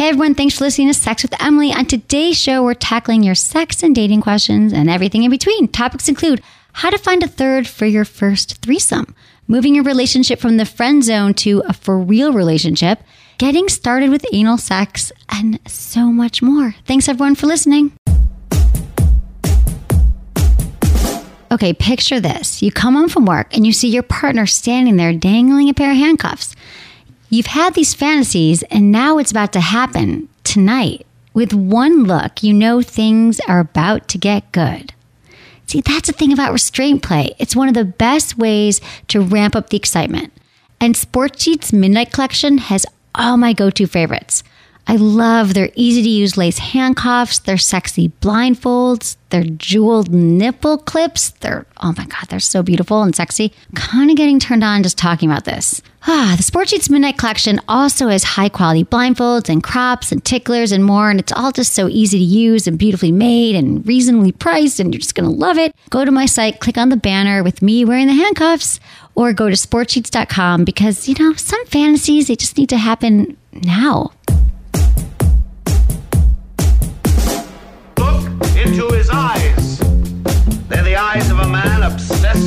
Hey everyone, thanks for listening to Sex with Emily. On today's show, we're tackling your sex and dating questions and everything in between. Topics include how to find a third for your first threesome, moving your relationship from the friend zone to a for real relationship, getting started with anal sex, and so much more. Thanks everyone for listening. Okay, picture this. You come home from work and you see your partner standing there dangling a pair of handcuffs. You've had these fantasies and now it's about to happen tonight. With one look, you know things are about to get good. See, that's the thing about restraint play. It's one of the best ways to ramp up the excitement. And Sportsheets Midnight Collection has all my go to favorites. I love their easy to use lace handcuffs, their sexy blindfolds, their jeweled nipple clips. They're, oh my God, they're so beautiful and sexy. Kind of getting turned on just talking about this. Ah, the Sportsheets Midnight Collection also has high quality blindfolds and crops and ticklers and more. And it's all just so easy to use and beautifully made and reasonably priced. And you're just going to love it. Go to my site, click on the banner with me wearing the handcuffs, or go to sportsheets.com because, you know, some fantasies, they just need to happen now.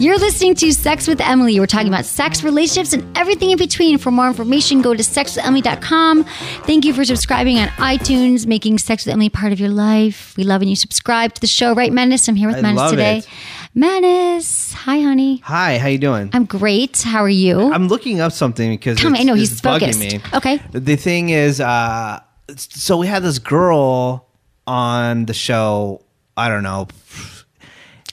You're listening to Sex with Emily. We're talking about sex, relationships, and everything in between. For more information, go to sexwithemily.com. Thank you for subscribing on iTunes, making Sex with Emily part of your life. We love when you subscribe to the show, right, Menace? I'm here with I Menace today. it. Menace, hi, honey. Hi, how you doing? I'm great. How are you? I'm looking up something because Tell me. it's, I know he's it's bugging focused. me. Okay. The thing is, uh, so we had this girl on the show. I don't know.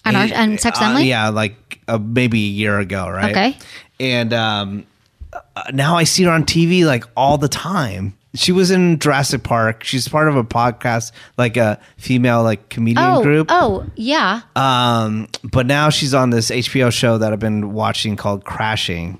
On, our, on Sex with uh, yeah, like uh, maybe a year ago, right? Okay. And um, uh, now I see her on TV like all the time. She was in Jurassic Park. She's part of a podcast, like a female like comedian Oh, group. oh, yeah. Um, but now she's on this HBO show that I've been watching called Crashing.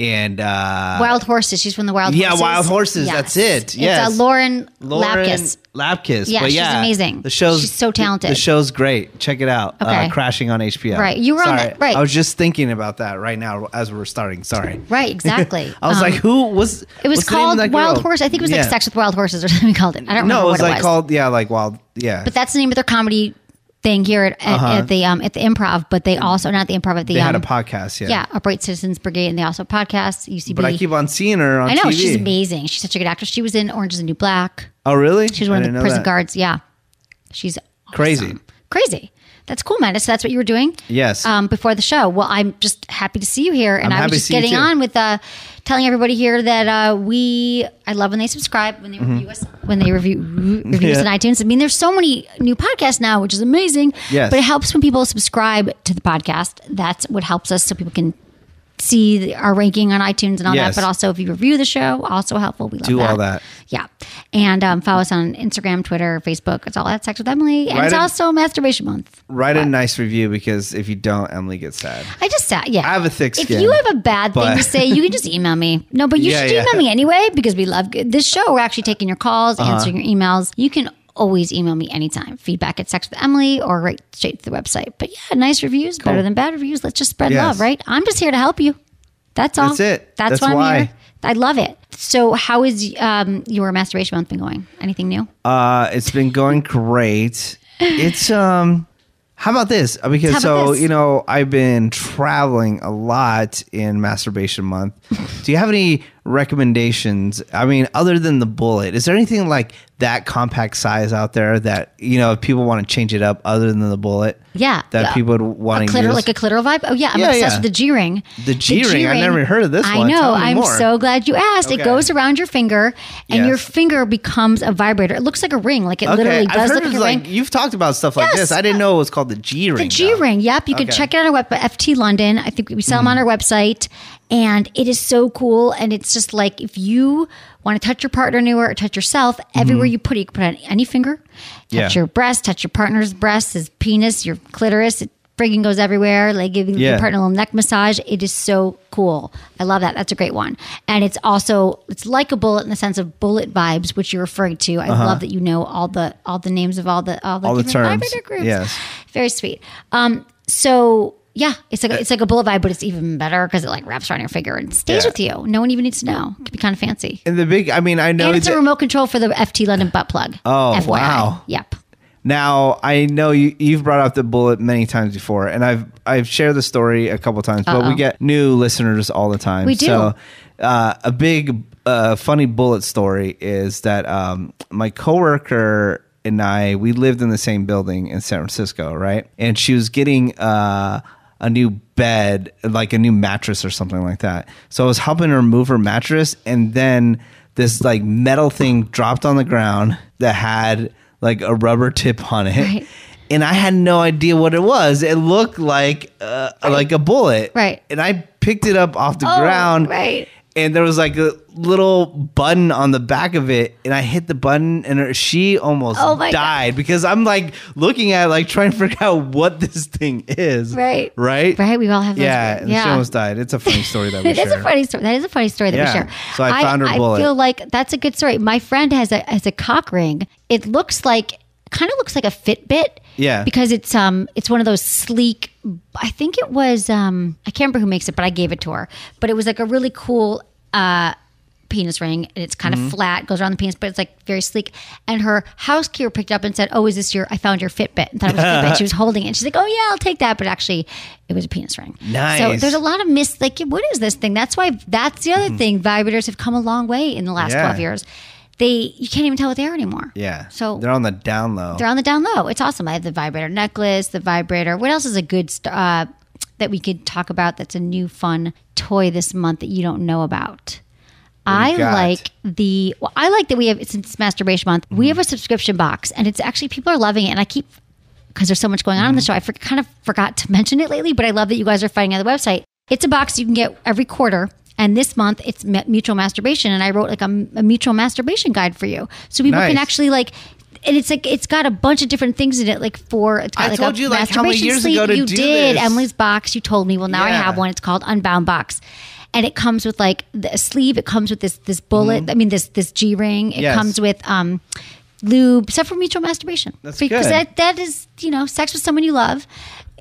And uh Wild Horses. She's from the Wild yeah, Horses. Wild Horses, that's it, yes. It's uh, Lauren, Lauren Lapkus. Lapkus. Yeah, but she's amazing. The show's She's so talented. The, the show's great. Check it out. Okay. Uh, Crashing on HBO. Right, you were on that- right. I was just thinking about that right now as we're starting. Sorry. Right, exactly. I was Um, like, who was It was what's the name of called Wild? Horse. I think it was like Yeah. Sex with Wild Horses or something we called it. I don't remember No, it was like it was. called yeah, like wild yeah. but that's the name of their comedy thing here at, at, at the um, at the Improv. But they also not the Improv at the Uh-huh. they um, had a podcast, yeah. yeah, Upright Citizens Brigade, and they also have podcasts. UCB. But I keep on seeing her on I know TV. she's amazing. She's such a good actress. She was in Orange Is the New Black. Oh really? She was one I of the prison that. guards. Yeah, she's Crazy. Crazy. That's cool. So that's what you were doing. Yes. Um, before the show. Well, I'm just happy to see you here, and I'm I was just getting on with uh, telling everybody here that uh, we. I love when they subscribe, when they review us, when they review review us Mm-hmm. Yeah. on iTunes. I mean, there's so many new podcasts now, which is amazing. Yes. But it helps when people subscribe to the podcast. That's what helps us, so people can see our ranking on iTunes and all Yes. that. But also, if you review the show, also helpful. We love Do that. all that. Yeah. And um, follow us on Instagram, Twitter, Facebook. It's all at Sex with Emily. And Right it's in- also Masturbation Month. Write a nice review because if you don't, Emily gets sad. I just said, yeah. I have a thick skin. If you have a bad thing to say, you can just email me. No, but you Yeah, should yeah. email me anyway because we love this show. We're actually taking your calls, Uh-huh. answering your emails. You can always email me anytime. Feedback at Sex with Emily or right straight to the website. But yeah, nice reviews, better than bad reviews. Let's just spread Yes. love, right? I'm just here to help you. That's all. That's it. That's, That's why I'm here. I love it. So, how is um, your masturbation month been going? Anything new? Uh, it's been going great. It's um, how about this? Uh, Because about so this? you know, I've been traveling a lot in masturbation month. Do you have any recommendations? I mean, other than the bullet, is there anything like that compact size out there that you know if people want to change it up other than the bullet? Yeah. that Yeah. people would want a to use. like a clitoral vibe. Oh yeah, I'm Yeah, obsessed yeah. with the G ring. The G-ring? I never heard of this I one. know. I'm more. so glad you asked. It goes around your finger, and Yes. your finger becomes a vibrator. It looks like a ring. Like it okay, literally I've does look like a like ring. you've talked about stuff like Yes. this. I didn't know it was called the G ring. The G ring. Yep. You can check it out on our web, FT London. I think we sell them on mm-hmm. our website. And it is so cool. And it's just like if you want to touch your partner anywhere or touch yourself, everywhere you put it, you can put it on any finger, touch Yeah. your breast, touch your partner's breast, his penis, your clitoris. It friggin' goes everywhere. Like giving Yeah. your partner a little neck massage. It is so cool. I love that. That's a great one. And it's also it's like a bullet in the sense of bullet vibes, which you're referring to. I love that you know all the all the names of all the all the, Uh-huh. All the different terms. vibrator groups. Yes. Very sweet. Um, so yeah, it's like it's like a bullet vibe, but it's even better because it like wraps around your finger and stays Yeah. with you. No one even needs to know. It can be kind of fancy. And the big, I mean, I know And it's that- a remote control for the FT London butt plug. Oh, FYI. wow. Yep. Now I know you you've brought up the bullet many times before, and I've I've shared the story a couple times, but we get new listeners all the time. We do. So uh, a big uh, funny bullet story is that um, my coworker and I we lived in the same building in San Francisco, right? And she was getting uh, a new bed, like a new mattress or something like that. So I was helping her move her mattress, and then this like metal thing dropped on the ground that had like a rubber tip on it. Right. And I had no idea what it was. It looked like uh, like a bullet. Right. And I picked it up off the Oh, ground. right. And there was like a little button on the back of it, and I hit the button, and her, she almost Oh my God. died because I'm like looking at it, like trying to figure out what this thing is. Right. Right. Right. We all have. Yeah. And she almost died. It's a funny story that we It is share. a funny story. That is a funny story that Yeah. we share. So I found her bullet. I feel like that's a good story. My friend has a has a cock ring. It looks like kind of looks like a Fitbit. Yeah. Because it's um it's one of those sleek. I think it was um I can't remember who makes it, but I gave it to her. But it was like a really cool uh penis ring and it's kind Mm-hmm. of flat goes around the penis but it's like very sleek and her housekeeper picked it up and said oh is this your i found your fitbit and thought it was fitbit she was holding it and she's like oh yeah i'll take that but actually it was a penis ring Nice. so there's a lot of mis like what is this thing that's why that's the other thing vibrators have come a long way in the last Mm-hmm. Yeah. 12 years they you can't even tell what they are anymore Yeah. so they're on the down low. they're on the down low. It's awesome. I have the vibrator necklace, the vibrator. What else is a good st- uh, that we could talk about? That's a new fun toy this month that you don't know about. I got? like the. Well, I like that we have since masturbation month. We have a subscription box, and it's actually people are loving it. And I keep because there's so much going on in the show. I for, kind of forgot to mention it lately, but I love that you guys are finding on the website. It's a box you can get every quarter. And this month it's mutual masturbation, and I wrote like a, a mutual masturbation guide for you, so people can actually like. And it's like it's got a bunch of different things in it, like for it's got I like told a you, like, how many years sleeve. ago to you do did this. Emily's box. You told me. Well, now I have one. It's called Unbound Box, and it comes with like the sleeve. It comes with this this bullet. I mean this this G ring. It Mm-hmm. Yes. comes with um lube, except for mutual masturbation. That's because good. that that is you know sex with someone you love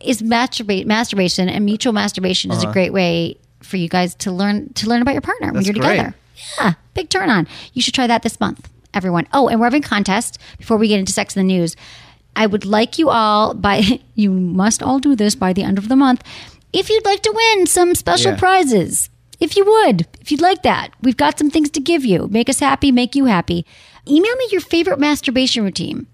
is masturbate masturbation and mutual masturbation is a great way for you guys to learn to learn about your partner when Uh-huh. You're great. together. Yeah, big turn on. You should try that this month, everyone. Oh, and we're having a contest before we get into sex in the news. I would like you all by you must all do this by the end of the month. If you'd like to win some special Yeah. prizes, if you would, if you'd like that, we've got some things to give you. Make us happy, make you happy. Email me your favorite masturbation routine.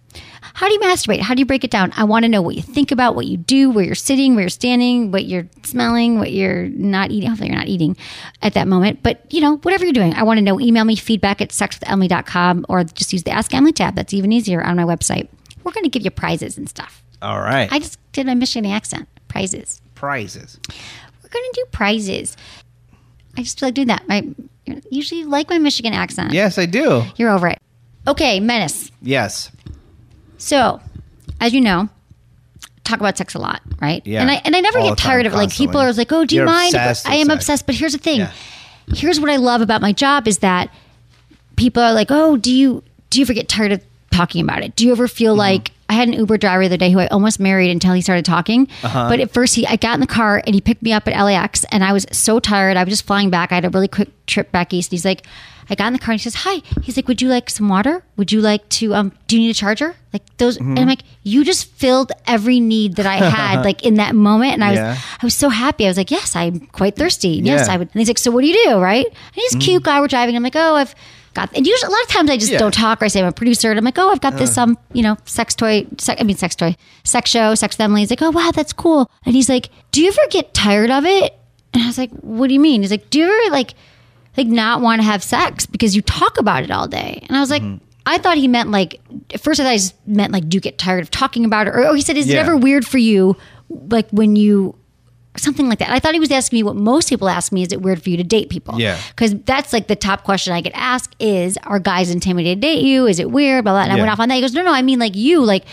How do you masturbate? How do you break it down? I want to know what you think about, what you do, where you're sitting, where you're standing, what you're smelling, what you're not eating. Hopefully, you're not eating at that moment, but you know, whatever you're doing, I want to know. Email me feedback at sexwithemily.com or just use the Ask Emily tab. That's even easier on my website. We're going to give you prizes and stuff. All right. I just did my Michigan accent. Prizes. Prizes. We're going to do prizes. I just feel like doing that. I usually like my Michigan accent. Yes, I do. You're over it. Okay, menace. Yes. So, as you know, talk about sex a lot, right? Yeah. And I and I never All get the time, tired of it. Like people are like, "Oh, do you You're mind?" obsessed I with am sex. obsessed. But here's the thing. Yeah. Here's what I love about my job is that people are like, "Oh, do you do you ever get tired of talking about it? Do you ever Mm-hmm. feel like?" I had an Uber driver the other day who I almost married until he started talking. Uh-huh. But at first, he I got in the car and he picked me up at LAX, and I was so tired. I was just flying back. I had a really quick trip back east. He's like, I got in the car and he says, "Hi." He's like, "Would you like some water? Would you like to? Um, do you need a charger? Like those?" Mm-hmm. And I'm like, "You just filled every need that I had, like in that moment." And I was, I was so happy. I was like, "Yes, I'm quite thirsty. And Yes, Yeah. I would." And he's like, "So what do you do?" Right? And he's a cute guy. We're driving. I'm like, "Oh, I've." Got, and usually, a lot of times I just Yeah. don't talk or I say I'm a producer and I'm like, oh, I've got this, um, you know, sex toy, sex, I mean, sex toy, sex show, sex family. He's like, oh, wow, that's cool. And he's like, do you ever get tired of it? And I was like, what do you mean? He's like, do you ever like, like not want to have sex because you talk about it all day? And I was like, mm-hmm. I thought he meant like, at first I thought he meant like, do you get tired of talking about it? Or, oh, he said, is it ever weird for you, like when you something like that. I thought he was asking me what most people ask me: Is it weird for you to date people? Yeah. because that's like the top question I get asked: Is are guys intimidated to date you? Is it weird? Blah blah. And I went off on that. He goes, No, no, I mean like you, like.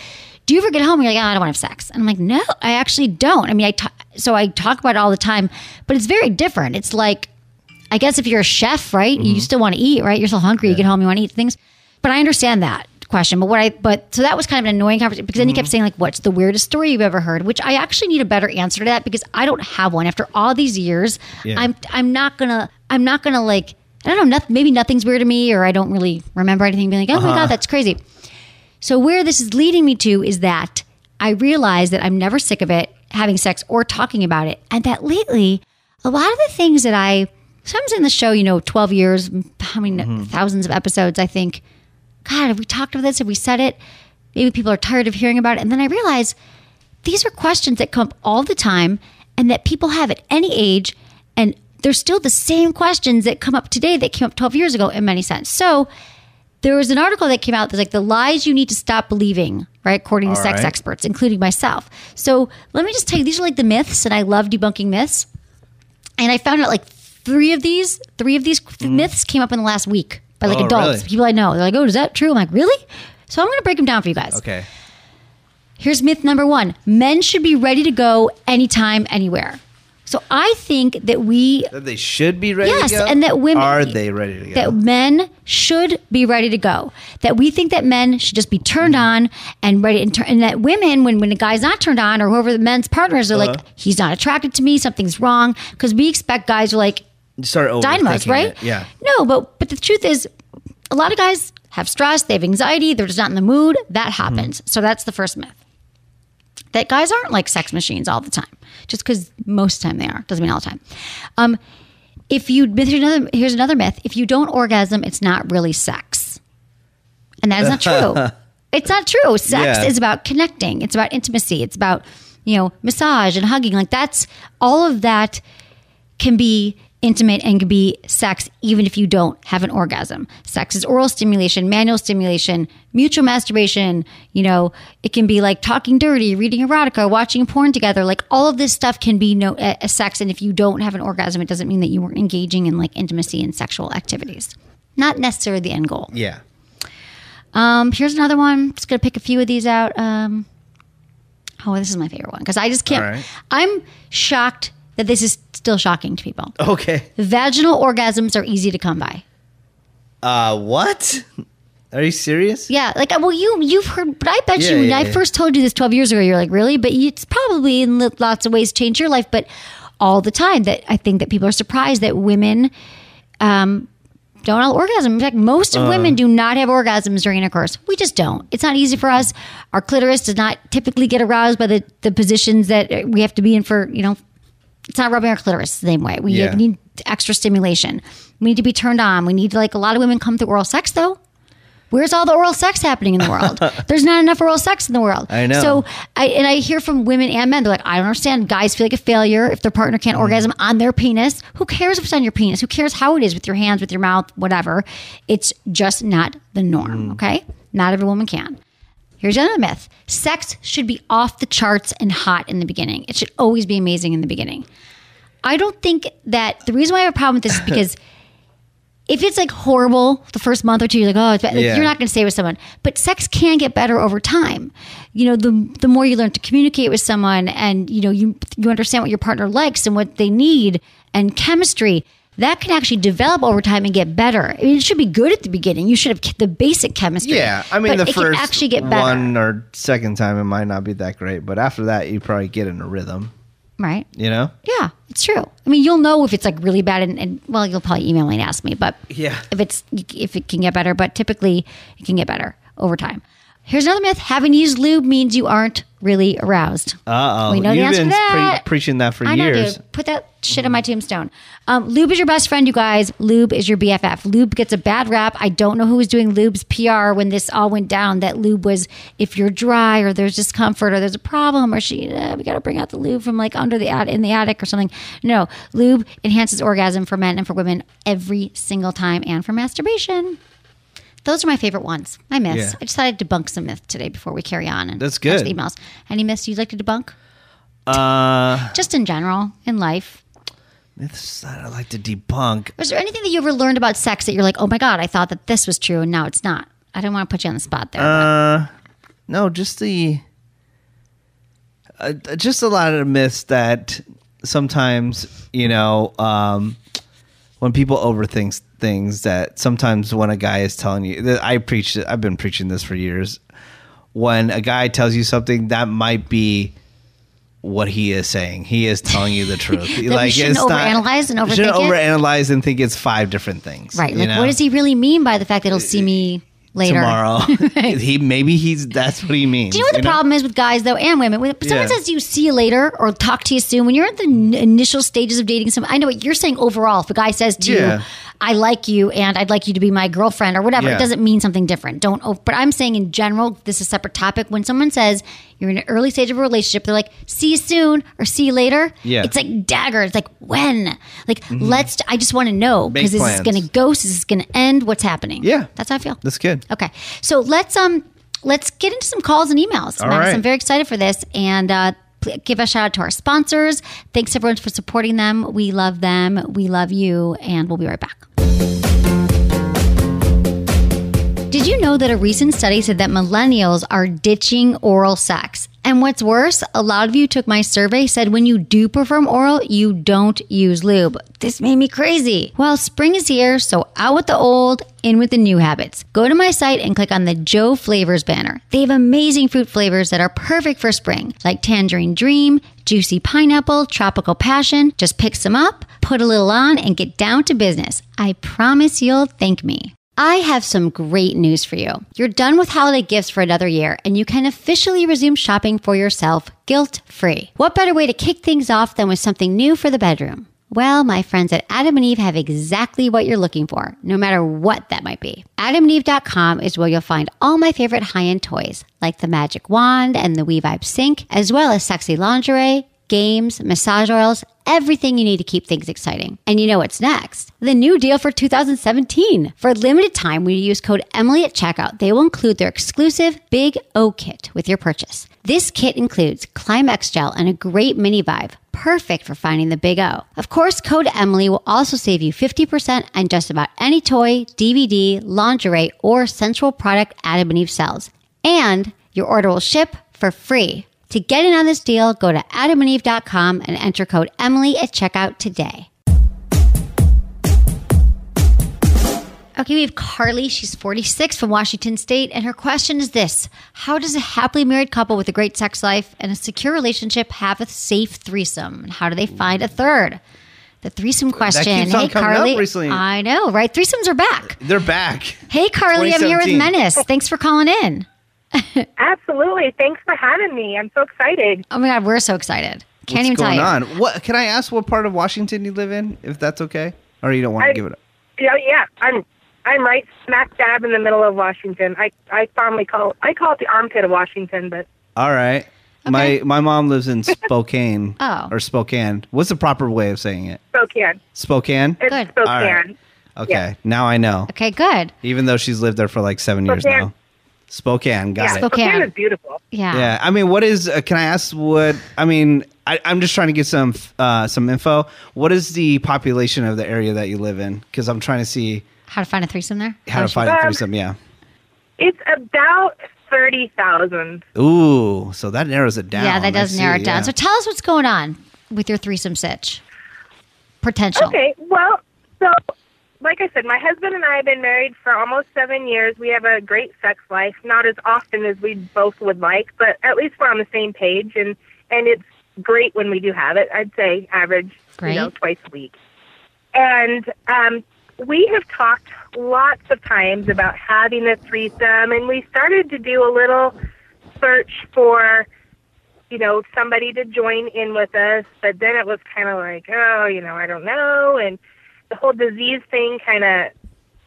Do you ever get home and you're like, oh, I don't want to have sex? And I'm like, no, I actually don't. I mean, I so I talk about it all the time, but it's very different. It's like, I guess if you're a chef, right, you mm-hmm. still want to eat, right? You're still hungry. You get home, you want to eat things. But I understand that question. But what I, but so that was kind of an annoying conversation because then he kept mm-hmm. saying like, "What's the weirdest story you've ever heard?" Which I actually need a better answer to that because I don't have one. After all these years, Yeah. I'm I'm not gonna I'm not gonna like I don't know. Nothing, maybe nothing's weird to me, or I don't really remember anything. Being like, "Oh my uh-huh. god, that's crazy." So where this is leading me to is that I realize that I'm never sick of it, having sex or talking about it, and that lately, a lot of the things that I sometimes in the show, you know, 12 years, how many mm-hmm. thousands of episodes, I think, God, have we talked about this? Have we said it? Maybe people are tired of hearing about it. And then I realize these are questions that come up all the time and that people have at any age. And they're still the same questions that come up today that came up 12 years ago in many sense. So there was an article that came out that's like the lies you need to stop believing, right? According to sex right. experts, including myself. So let me just tell you, these are like the myths, and I love debunking myths. And I found out like three of these, three of these myths came up in the last week by like Mm. Oh, adults, really? people I know. They're like, "Oh, is that true?" I'm like, "Really?" So I'm going to break them down for you guys. Okay. Here's myth number one: Men should be ready to go anytime, anywhere. So I think that we That they should be ready Yes, to go? and that women- Are they ready to go? that men should be ready to go. That we think that men should just be turned on and ready, and, tur- and that women, when when a guy's not turned on, or whoever the men's partners are like, Uh-huh. he's not attracted to me, something's wrong, because we expect guys are like start dynamos, right? it. Yeah. No, but but the truth is, a lot of guys have stress, they have anxiety, they're just not in the mood. That happens. Mm-hmm. So that's the first myth. That guys aren't like sex machines all the time. Just because most of the time they are doesn't mean all the time. Um, if you here's another here's another myth. If you don't orgasm, it's not really sex, and that is not true. it's not true. Sex Yeah. is about connecting. It's about intimacy. It's about you know massage and hugging. Like that's all of that can be intimate and can be sex even if you don't have an orgasm. Sex is oral stimulation, manual stimulation, mutual masturbation. You know, it can be like talking dirty, reading erotica, watching porn together. Like all of this stuff can be no a sex. And if you don't have an orgasm, it doesn't mean that you weren't engaging in like intimacy and sexual activities. Not necessarily the end goal. Yeah. Um, here's another one. Just gonna pick a few of these out. Um, oh, this is my favorite one because I just can't. Right. I'm shocked that this is still shocking to people. Okay. Vaginal orgasms are easy to come by. Uh, what? Are you serious? Yeah, like well, you you've heard, but I bet Yeah, you when yeah, I yeah. first told you this twelve years ago, you're like, really? But it's probably in lots of ways changed your life. But all the time, that I think that people are surprised that women um, don't have orgasm. In fact, most of women do not have orgasms during intercourse. We just don't. It's not easy for us. Our clitoris does not typically get aroused by the the positions that we have to be in for you know it's not rubbing our clitoris the same way. We Yeah. need extra stimulation. We need to be turned on. We need like a lot of women come through oral sex though. Where's all the oral sex happening in the world? There's not enough oral sex in the world. I know. So I and I hear from women and men, they're like, I don't understand. Guys feel like a failure if their partner Mm. can't orgasm on their penis. Who cares if it's on your penis? Who cares how it is with your hands, with your mouth, whatever? It's just not the norm. Mm. Okay? Not every woman can. Here's another myth. Sex should be off the charts and hot in the beginning. It should always be amazing in the beginning. I don't think that the reason why I have a problem with this is because if it's like horrible the first month or two, you're like, oh, it's bad. like, Yeah. you're not going to stay with someone. But sex can get better over time. You know, the the more you learn to communicate with someone, and you know, you you understand what your partner likes and what they need, and chemistry. That can actually develop over time and get better. I mean, it should be good at the beginning. You should have the basic chemistry. Yeah, I mean the first actually get better, one or second time it might not be that great, but after that you probably get in a rhythm. right? You know? Yeah, it's true. I mean, you'll know if it's like really bad, and, and well, you'll probably email me and ask me. But Yeah. if it's if it can get better, but typically it can get better over time. Here's another myth: having used lube means you aren't really aroused. Uh oh. We know the You've answer been to that. pre- preaching that for I know, years. dude. Put that shit on my tombstone. Um, lube is your best friend, you guys. Lube is your BFF. Lube gets a bad rap. I don't know who was doing lube's PR when this all went down. That lube was if you're dry or there's discomfort or there's a problem or she eh, we got to bring out the lube from like under the at in the attic or something. No, lube enhances orgasm for men and for women every single time and for masturbation. Those are my favorite ones. I miss. Yeah. I decided to debunk some myth today before we carry on and That's good. the emails. Any myths you'd like to debunk? Uh, Just in general, in life. myths that I like to debunk. Is there anything that you ever learned about sex that you're like, oh my God, I thought that this was true and now it's not? I don't want to put you on the spot there. Uh, no, just the, uh, just a lot of myths that sometimes you know, um, when people overthink things, that sometimes when a guy is telling you, that I preach, I've been preaching this for years. When a guy tells you something, that might be what he is saying. He is telling you the truth. we shouldn't overanalyze and you shouldn't overthink it? overanalyze and think it's five different things. right. Like, know? what does he really mean by the fact that he'll uh, see me later? tomorrow? he maybe he's that's what he means. Do you know what the problem is with guys though and women? When someone Yeah. says you see you later or talk to you soon, when you're at the n- initial stages of dating someone, I know what you're saying overall. If a guy says to Yeah. you, "I like you and I'd like you to be my girlfriend" or whatever, Yeah. it doesn't mean something different. Don't. Oh, but I'm saying in general, this is a separate topic. When someone says you're in an early stage of a relationship, they're like, "See you soon" or "See you later." Yeah. Mm-hmm. it's like dagger. It's like when, like let's. I just want to know because is this plans. going to ghost? Is this going to end? What's happening? Yeah. that's how I feel. That's good. Okay, so let's um let's get into some calls and emails. All Max, right. I'm very excited for this, and uh, give a shout out to our sponsors. Thanks everyone for supporting them. We love them. We love you, and we'll be right back. Did you know that a recent study said that millennials are ditching oral sex? And what's worse, a lot of you took my survey said when you do perform oral, you don't use lube. This made me crazy. Well, spring is here, so out with the old, in with the new habits. Go to my site and click on the JO Flavors banner. They have amazing fruit flavors that are perfect for spring, like tangerine dream, juicy pineapple, tropical passion. Just pick some up, put a little on, and get down to business. I promise you'll thank me. I have some great news for you. You're done with holiday gifts for another year, and you can officially resume shopping for yourself guilt free. What better way to kick things off than with something new for the bedroom? Well, my friends at Adam and Eve have exactly what you're looking for, no matter what that might be. AdamandEve.com is where you'll find all my favorite high end toys, like the Magic Wand and the We-Vibe Sync, as well as sexy lingerie, games, massage oils, everything you need to keep things exciting. And you know what's next? The new deal for 2017. For a limited time, when you use code Emily at checkout, they will include their exclusive Big O kit with your purchase. This kit includes Climax Gel and a great mini vibe, perfect for finding the Big O. Of course, code Emily will also save you 50% on just about any toy, DVD, lingerie, or sensual product Adam and Eve sells. And your order will ship for free. To get in on this deal, go to adamandeve.com and enter code Emily at checkout today. Okay, we have Carly. She's 46 from Washington State. And her question is this How does a happily married couple with a great sex life and a secure relationship have a safe threesome? And how do they find a third? The threesome question. hey, Carly. I know, right? Threesomes are back. They're back. Hey, Carly. I'm here with Menace. Thanks for calling in. Absolutely. Thanks for having me. I'm so excited. Oh my God, we're so excited. Can't What's even going tell you. on? What can I ask? What part of Washington you live in, if that's okay, or you don't want to give it up? Yeah, yeah. I'm I'm right smack dab in the middle of Washington. I I fondly call I call it the armpit of Washington, but All right. My my mom lives in Spokane. Oh. Or Spokane. What's the proper way of saying it? Spokane. Spokane. It's Good. Spokane. All right. Okay. Yeah. Now I know. Okay, good. Even though she's lived there for like seven years now. Spokane. Got Yeah, it. Spokane. Spokane is beautiful. Yeah. Yeah, I mean, what is? Uh, can I ask what? I mean, I, I'm just trying to get some uh, some info. What is the population of the area that you live in? Because I'm trying to see How to find a threesome there? how to find a Um, threesome. Yeah. It's about thirty thousand. Ooh, so that narrows it down. Yeah, that I does narrow see, it down. yeah. So tell us what's going on with your threesome sitch. Potential. Okay, well, so like I said, my husband and I have been married for almost seven years. We have a great sex life, not as often as we both would like, but at least we're on the same page, and and it's great when we do have it. I'd say average, Great. you know, twice a week. And um, we have talked lots of times about having a threesome, and we started to do a little search for you know, somebody to join in with us, but then it was kind of like, oh, you know, I don't know. And the whole disease thing kind of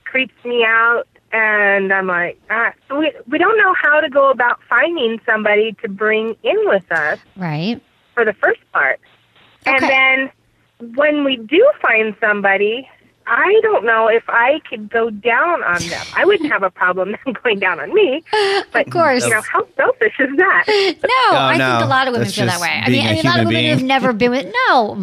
creeps me out. And I'm like, ah, so we, we don't know how to go about finding somebody to bring in with us Right. for the first part. And then when we do find somebody, I don't know if I could go down on them. I wouldn't have a problem them going down on me. But, Of course. you know, how selfish is that? No, I Oh, no. think a lot of women That's feel that way. I mean, a I mean, a lot of women being. who've never been with no,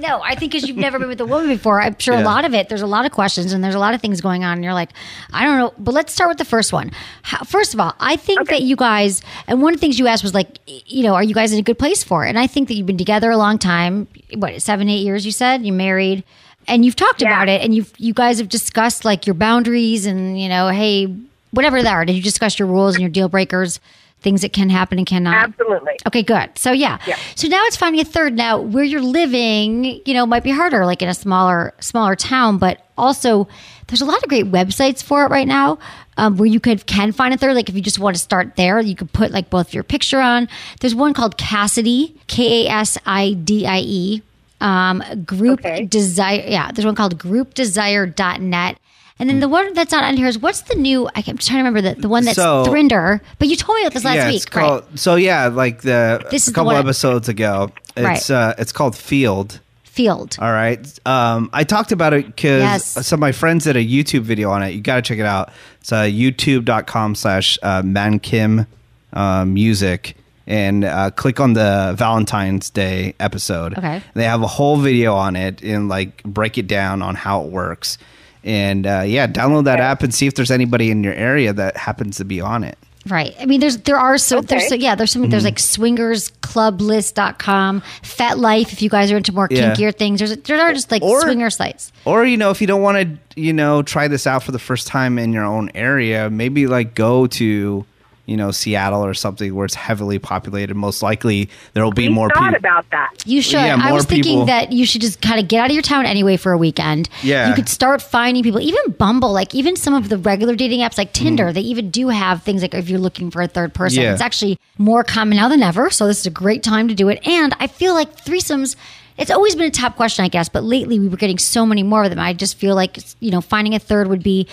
no. I think because you've never been with a woman before, I'm sure a lot of it. There's a lot of questions and there's a lot of things going on. And you're like, I don't know. But let's start with the first one. How, first of all, I think that you guys, and one of the things you asked was like, you know, are you guys in a good place for it? And I think that you've been together a long time. What seven, eight years? You said you married. And you've talked about it, and you you guys have discussed like your boundaries, and you know, hey, whatever they are. Did you discuss your rules and your deal breakers, things that can happen and cannot? Absolutely. Okay, good. So yeah. Yeah. So now it's finding a third. Now where you're living, you know, might be harder, like in a smaller smaller town, but also there's a lot of great websites for it right now. Um, where you could can find a third. Like if you just want to start there, you could put like both your picture on. There's one called Kasidie, K A S I D I E. Um, group Okay. desire. Yeah, there's one called groupdesire.net. And then the one that's not on here is what's the new? I keep trying to remember the, the one that's So- Thrinder. But you told me about this last yeah, week, called, right? So yeah, like the This is a couple episodes ago, it's Right. uh, it's called Feeld. Feeld. All right. Um, I talked about it because Yes. some of my friends did a YouTube video on it. You got to check it out. It's uh, youtube.com slash uh, mankim uh, music and uh, click on the Valentine's Day episode. Okay. They have a whole video on it and like break it down on how it works. And uh, yeah, download that app and see if there's anybody in your area that happens to be on it. Right. I mean, there's there are so there's Okay. so yeah there's some there's like swingersclublist.com, FetLife if you guys are into more Yeah. kinkier things. There's there are just like Or- swinger sites. Or you know, if you don't want to, you know, try this out for the first time in your own area, maybe like go to, you know, Seattle or something where it's heavily populated. Most likely there will be we more thought people. about that. You should. Yeah, I more was thinking people- that you should just kind of get out of your town anyway for a weekend. Yeah. You could start finding people, even Bumble, like even some of the regular dating apps like Tinder, mm. they even do have things like if you're looking for a third person. Yeah. It's actually more common now than ever. So this is a great time to do it. And I feel like threesomes. It's always been a top question, I guess, but lately we were getting so many more of them. I just feel like you know finding a third would be.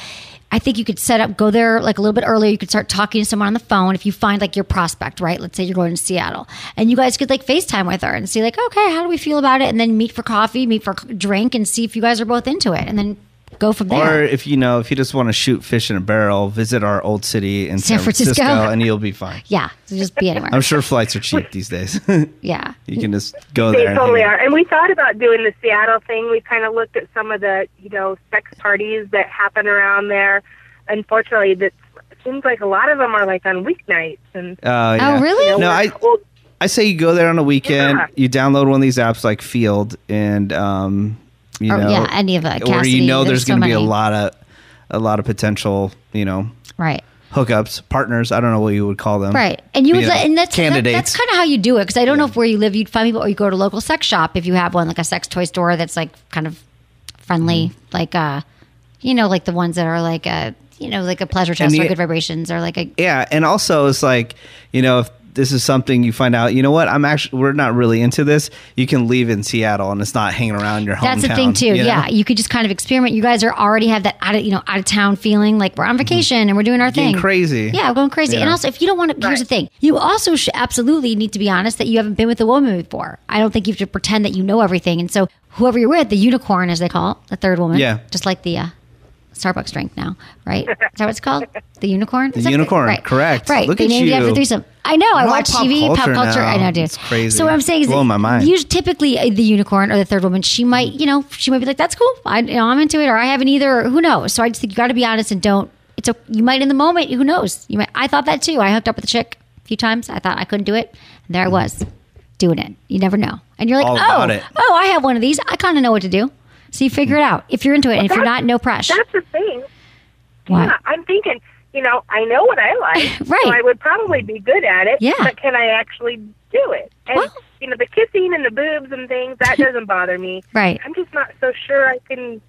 I think you could set up, go there like a little bit earlier. You could start talking to someone on the phone. If you find like your prospect, right? Let's say you're going to Seattle and you guys could like FaceTime with her and see like, okay, how do we feel about it? And then meet for coffee, meet for drink and see if you guys are both into it and then go from Or if you know, if you just want to shoot fish in a barrel, visit our old city in San San, Francisco, Francisco. and you'll be fine. yeah. So just be anywhere. I'm sure flights are cheap these days. yeah. you can just go They there. and totally hang out. are. And we thought about doing the Seattle thing. We kind of looked at some of the, you know, sex parties that happen around there. Unfortunately, that seems like a lot of them are like on weeknights. And Uh, yeah. Oh, really? No, I well, I say you go there on a weekend. Yeah. You download one of these apps like Feeld, and um, you Or, know, yeah, any of the where you know there's there's going to be a lot of a lot of potential, you know, Right. hookups, partners. I don't know what you would call them. Right, and you would, Yeah. let, and that's that- candidates. that's kind of how you do it. Because I don't know if where you live, you'd find people, or you go to a local sex shop if you have one, like a sex toy store that's like kind of friendly, Mm-hmm. like uh, you know, like the ones that are like a, you know, like a Pleasure Chest And or good vibrations or like a Yeah, and also it's like you know if this is something you find out, you know what? I'm actually we're not really into this. You can leave in Seattle, and it's not hanging around your hometown. That's the thing too. you know? Yeah, you could just kind of experiment. You guys are already have that out of you know out of town feeling, like we're on vacation and we're doing our Mm-hmm. Getting thing. crazy. Yeah, we're going crazy. And also, if you don't want to, here's the thing: you also should absolutely need to be honest that you haven't been with a woman before. I don't think you have to pretend that you know everything. And so, whoever you're with, the unicorn, as they call it, the third woman, Yeah. just like the. Uh, Starbucks drink now, right? Is that what it's called? The unicorn. The unicorn, right? correct. Right. Look they at named it after you. threesome. I know. I watch pop TV, pop culture culture. I know, dude. It's crazy. So what I'm saying is, Blowing my mind. Usually, typically, uh, the unicorn or the third woman, she might, you know, she might be like, "That's cool. I, you know, I'm into it," or "I haven't either," or who knows. So I just think you got to be honest and don't. It's a you might in the moment. Who knows? You might. I thought that too. I hooked up with a chick a few times. I thought I couldn't do it, and there I was doing it. You never know, and you're like, All "Oh, oh, I have one of these. I kind of know what to do." So you figure it out if you're into it, and if you're not, no pressure. that's the thing. What? Yeah, I'm thinking, you know, I know what I like. Right. So I would probably be good at it. Yeah. But can I actually do it? And, Well- you know, the kissing and the boobs and things, that doesn't bother me. Right. I'm just not so sure I can,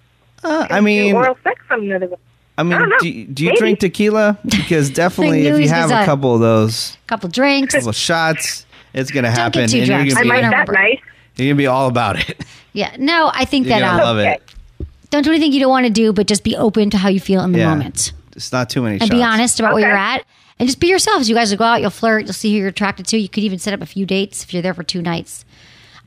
Uh, can I mean, oral sex on another one. I mean, I don't know. do you, do you Maybe. drink tequila? Because definitely, if you have a couple of those couple drinks. A couple of shots, it's gonna happen, Don't get too and you're drunk. gonna, I be, like that remember. nice. you're gonna be all about it. Yeah. No, I think You're that gonna um, love it. don't do anything you don't want to do, but just be open to how you feel in the Yeah. moment. It's not too many and shots. be honest about where Okay. you're at and just be yourselves. You guys will go out, you'll flirt, you'll see who you're attracted to. You could even set up a few dates if you're there for two nights.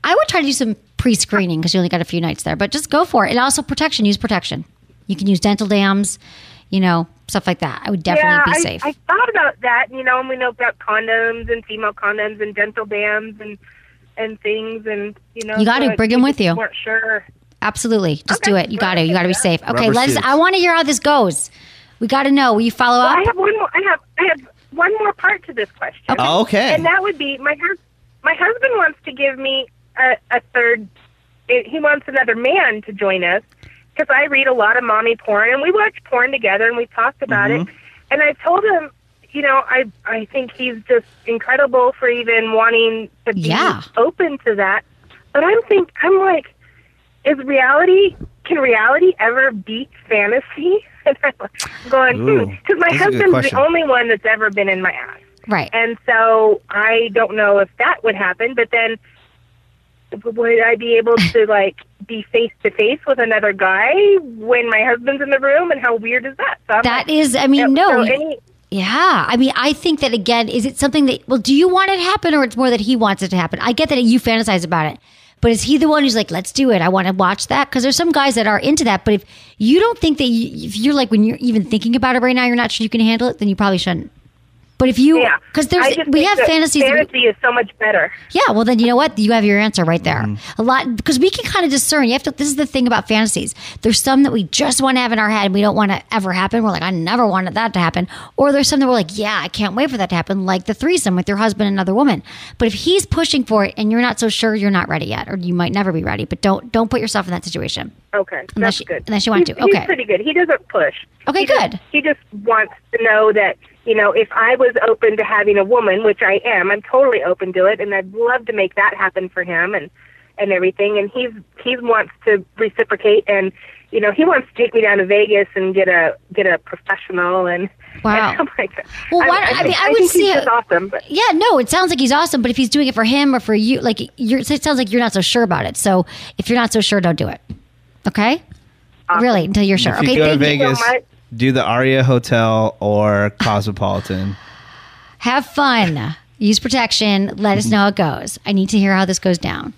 I would try to do some pre-screening because you only got a few nights there, but just go for it. And also protection. Use protection. You can use dental dams, you know, stuff like that. I would definitely yeah, be I, safe. I thought about that, you know, and we know about condoms and female condoms and dental dams and and things, and you know, You gotta so bring him with you. Weren't sure. Absolutely. Just Okay. do it. You got to. You got to be safe. Okay, Rubber let us. suits. I want to hear how this goes. We got to know. Will you follow Well, up? I have one more. I have I have one more part to this question. Oh, okay. And that would be my hus- my husband wants to give me a, a third. He wants another man to join us because I read a lot of mommy porn and we watch porn together and we talked about it. Mm-hmm. And I told him, you know, I I think he's just incredible for even wanting to be Yeah. open to that. But I'm think I'm like, is reality? Can reality ever beat fantasy? And I'm going hmm, Ooh, because my that's a good husband's the only one that's ever been in my ass. right. And so I don't know if that would happen, but then would I be able to like be face to face with another guy when my husband's in the room? And how weird is that? So I'm That like, is. I mean, so no. you- any, Yeah, I mean, I think that again, is it something that well, do you want it to happen, or it's more that he wants it to happen? I get that you fantasize about it, but is he the one who's like, let's do it? I want to watch that because there's some guys that are into that. But if you don't think that you, if you're like when you're even thinking about it right now, you're not sure you can handle it, then you probably shouldn't. But if you, yeah, because I there's just we think have fantasies. that we- Fantasy is so much better. yeah, well then you know what? You have your answer right there. Mm-hmm. A lot because we can kind of discern. You have to this is the thing about fantasies. There's some that we just want to have in our head and we don't want to ever happen. We're like, I never wanted that to happen. Or there's some that we're like, yeah, I can't wait for that to happen, like the threesome with your husband and another woman. But if he's pushing for it and you're not so sure you're not ready yet, or you might never be ready, but don't don't put yourself in that situation. Okay, Unless that's you- good. unless you want He's- to. Okay. he's pretty good. He doesn't push. Okay, He just- good. he just wants to know that you know if I was open to having a woman, which I am, I'm totally open to it, and I'd love to make that happen for him and and everything. And he's he wants to reciprocate, and you know he wants to take me down to Vegas and get a get a professional and. Wow. And I'm like, Well, why- I think- mean, I would see he's it- awesome. But Yeah, no, it sounds like he's awesome, but if he's doing it for him or for you, like you're, it sounds like you're not so sure about it. So if you're not so sure, don't do it. Okay? Really, until you're sure. If you okay, go to thank you. Vegas, much. Do the Aria Hotel or Cosmopolitan. Have fun. Use protection. Let us know how it goes. I need to hear how this goes down.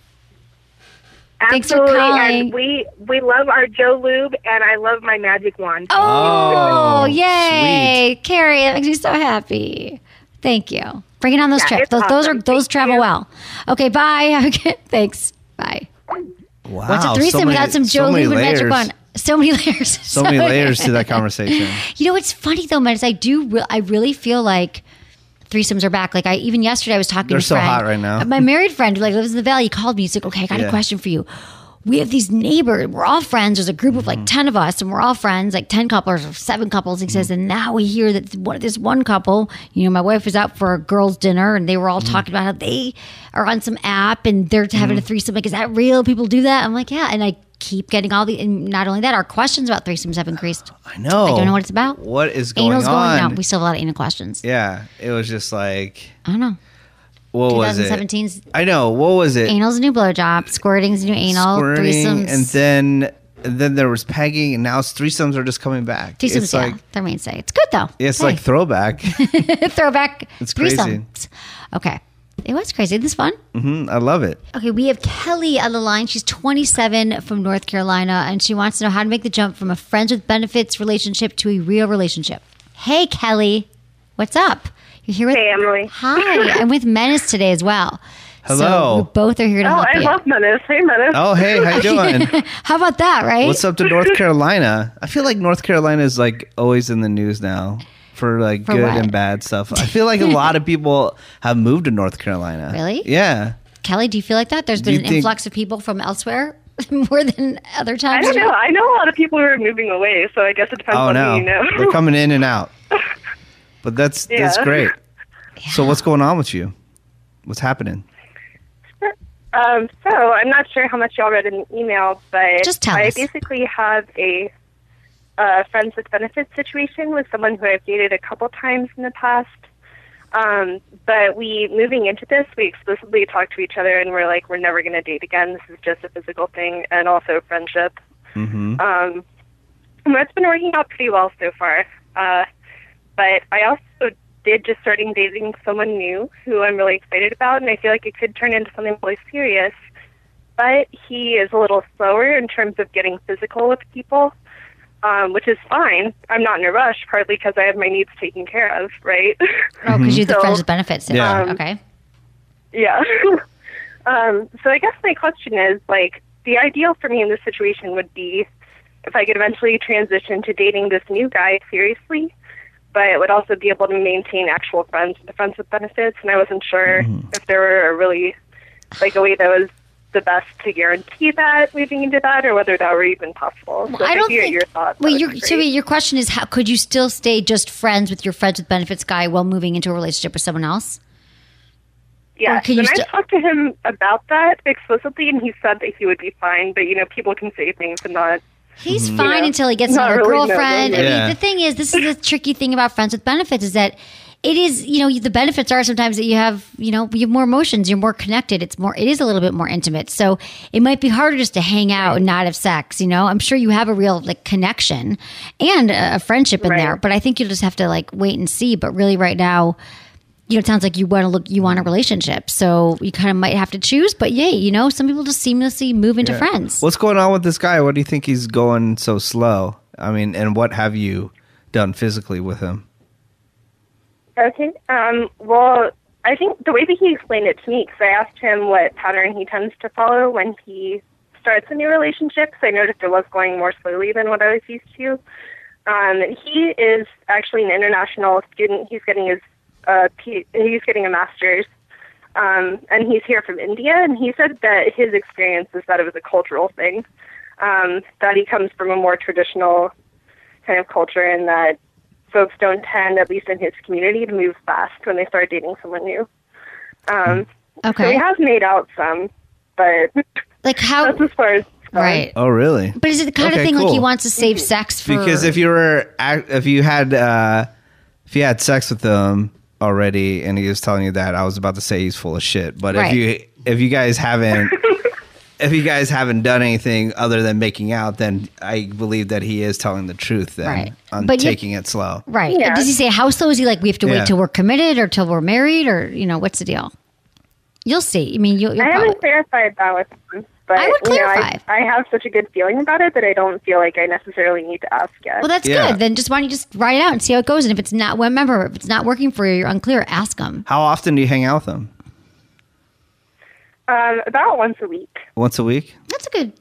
Thanks for absolutely, calling. and we we love our JO Lube, and I love my magic wand. Oh, Oh, yay, Carrie! That makes me so happy. Thank you. Bring it on those Yeah, trips. it's Those, those are those Thank travel you. well. Okay, bye. Okay, thanks. Bye. Wow. What's a threesome so many- without some JO many Lube and Magic. Wand? So many layers. So many layers to that conversation. You know, it's funny though, Menace. I do. Re- I really feel like threesomes are back. Like I even yesterday, I was talking. They're to so friend, hot right now. My married friend who like lives in the valley. He called me. He's like, "Okay, I got Yeah. a question for you. We have these neighbors. We're all friends. There's a group of Mm-hmm. like ten of us, and we're all friends, like ten couples or seven couples." He says, Mm-hmm. and now we hear that one, this one couple. You know, my wife was out for a girls' dinner, and they were all Mm-hmm. talking about how they are on some app and they're having a threesome. Like, is that real? People do that? I'm like, yeah, and I. Keep getting all the, and not only that, our questions about threesomes have increased. I know. I don't know what it's about. What is going Anal's going on? We still have a lot of anal questions. yeah, it was just like, I don't know. What was it? 2017's I know. What was it? anal's a new blowjob, squirting's a new anal, Squirting, threesomes. and then and then there was pegging, and now threesomes are just coming back. threesomes, it's yeah, like their mainstay. It's good though. it's Hey, like throwback. throwback. It's crazy. threesomes. Okay, it was crazy. This fun. Mm-hmm. I love it. Okay, we have Kelly on the line. She's 27 from North Carolina, and she wants to know how to make the jump from a friends with benefits relationship to a real relationship. Hey, Kelly, what's up? You're here with Hey, Emily. Hi, I'm with Menace today as well. So Hello. we both are here to Oh, help I you. love Menace. Hey, Menace. Oh, hey, how you doing? How about that, right? What's up to North Carolina? I feel like North Carolina is like always in the news now for like For good what? and bad stuff. I feel like a lot of people have moved to North Carolina. Really? Yeah. Kelly, do you feel like that? There's been an think- influx of people from elsewhere more than other times. I don't know. I know a lot of people who are moving away, so I guess it depends Oh on no, who you know. they're coming in and out. But that's that's Yeah. great. So what's going on with you? What's happening? Um, so I'm not sure how much y'all read in the email, but Just tell I us. basically have a uh, friends with benefits situation with someone who I've dated a couple times in the past. Um, but we moving into this, we explicitly talked to each other and we're like, we're never going to date again. This is just a physical thing and also friendship. Mm-hmm. Um, and that's been working out pretty well so far. Uh, but I also did just starting dating someone new who I'm really excited about, and I feel like it could turn into something really serious. but he is a little slower in terms of getting physical with people, um, which is fine. I'm not in a rush, partly because I have my needs taken care of, right? Oh, because you're the So, friends with benefits. Yeah. um, okay. Yeah. um, so I guess my question is like the ideal for me in this situation would be if I could eventually transition to dating this new guy seriously, but it would also be able to maintain actual friends with the friends with benefits. And I wasn't sure mm-hmm. if there were a really like a way that was the best to guarantee that moving into that, or whether that were even possible. So if I don't hear think. your thoughts. that Wait, your, be so wait, your question is how could you still stay just friends with your friends with benefits guy while moving into a relationship with someone else? Yeah, Or can you and I talked to him about that explicitly, and he said that he would be fine. But you know, people can say things and not. He's Mm-hmm. fine Yeah. until he gets Not another really, girlfriend. I Yeah. mean, the thing is, this is the tricky thing about friends with benefits is that it is, you know, the benefits are sometimes that you have, you know, you have more emotions, you're more connected. It's more, it is a little bit more intimate. So it might be harder just to hang out and not have sex. You know, I'm sure you have a real like connection and a, a friendship in Right. there, but I think you'll just have to like wait and see. But really, right now. You know, it sounds like you want to look, you want a relationship, so you kind of might have to choose. But yay, you know, some people just seamlessly move into friends. What's going on with this guy? What do you think he's going so slow? I mean, and what have you done physically with him? Okay. Um, well, I think the way that he explained it to me, because I asked him what pattern he tends to follow when he starts a new relationship, because I noticed it was going more slowly than what I was used to. Um, he is actually an international student. He's getting his uh, P- he's getting a master's, um, and he's here from India. And he said that his experience is that it was a cultural thing, um, that he comes from a more traditional kind of culture, and that folks don't tend, at least in his community, to move fast when they start dating someone new. Um, So Okay, he has made out some, but like how? that's as far as. Right. Oh, really? But is it the kind Okay, of thing like he wants to save sex for? Because if you were, if you had, uh, if you had sex with him already, and he was telling you that, I was about to say he's full of shit. But Right. if you, if you guys haven't, if you guys haven't done anything other than making out, then I believe that he is telling the truth. Then Right. on But you- taking it slow. right? Yeah. Does he say how slow is he? Like we have to Yeah. wait till we're committed or till we're married or you know what's the deal? You'll see. I mean, you'll. you'll I haven't clarified that with him, but I would you know, clarify. I, I have such a good feeling about it that I don't feel like I necessarily need to ask yet. well, that's Yeah. good. Then just why don't you just write it out and see how it goes? And if it's not, well, remember, if it's not working for you, you're unclear. Ask them. How often do you hang out with them? um, about once a week. Once a week? That's a good,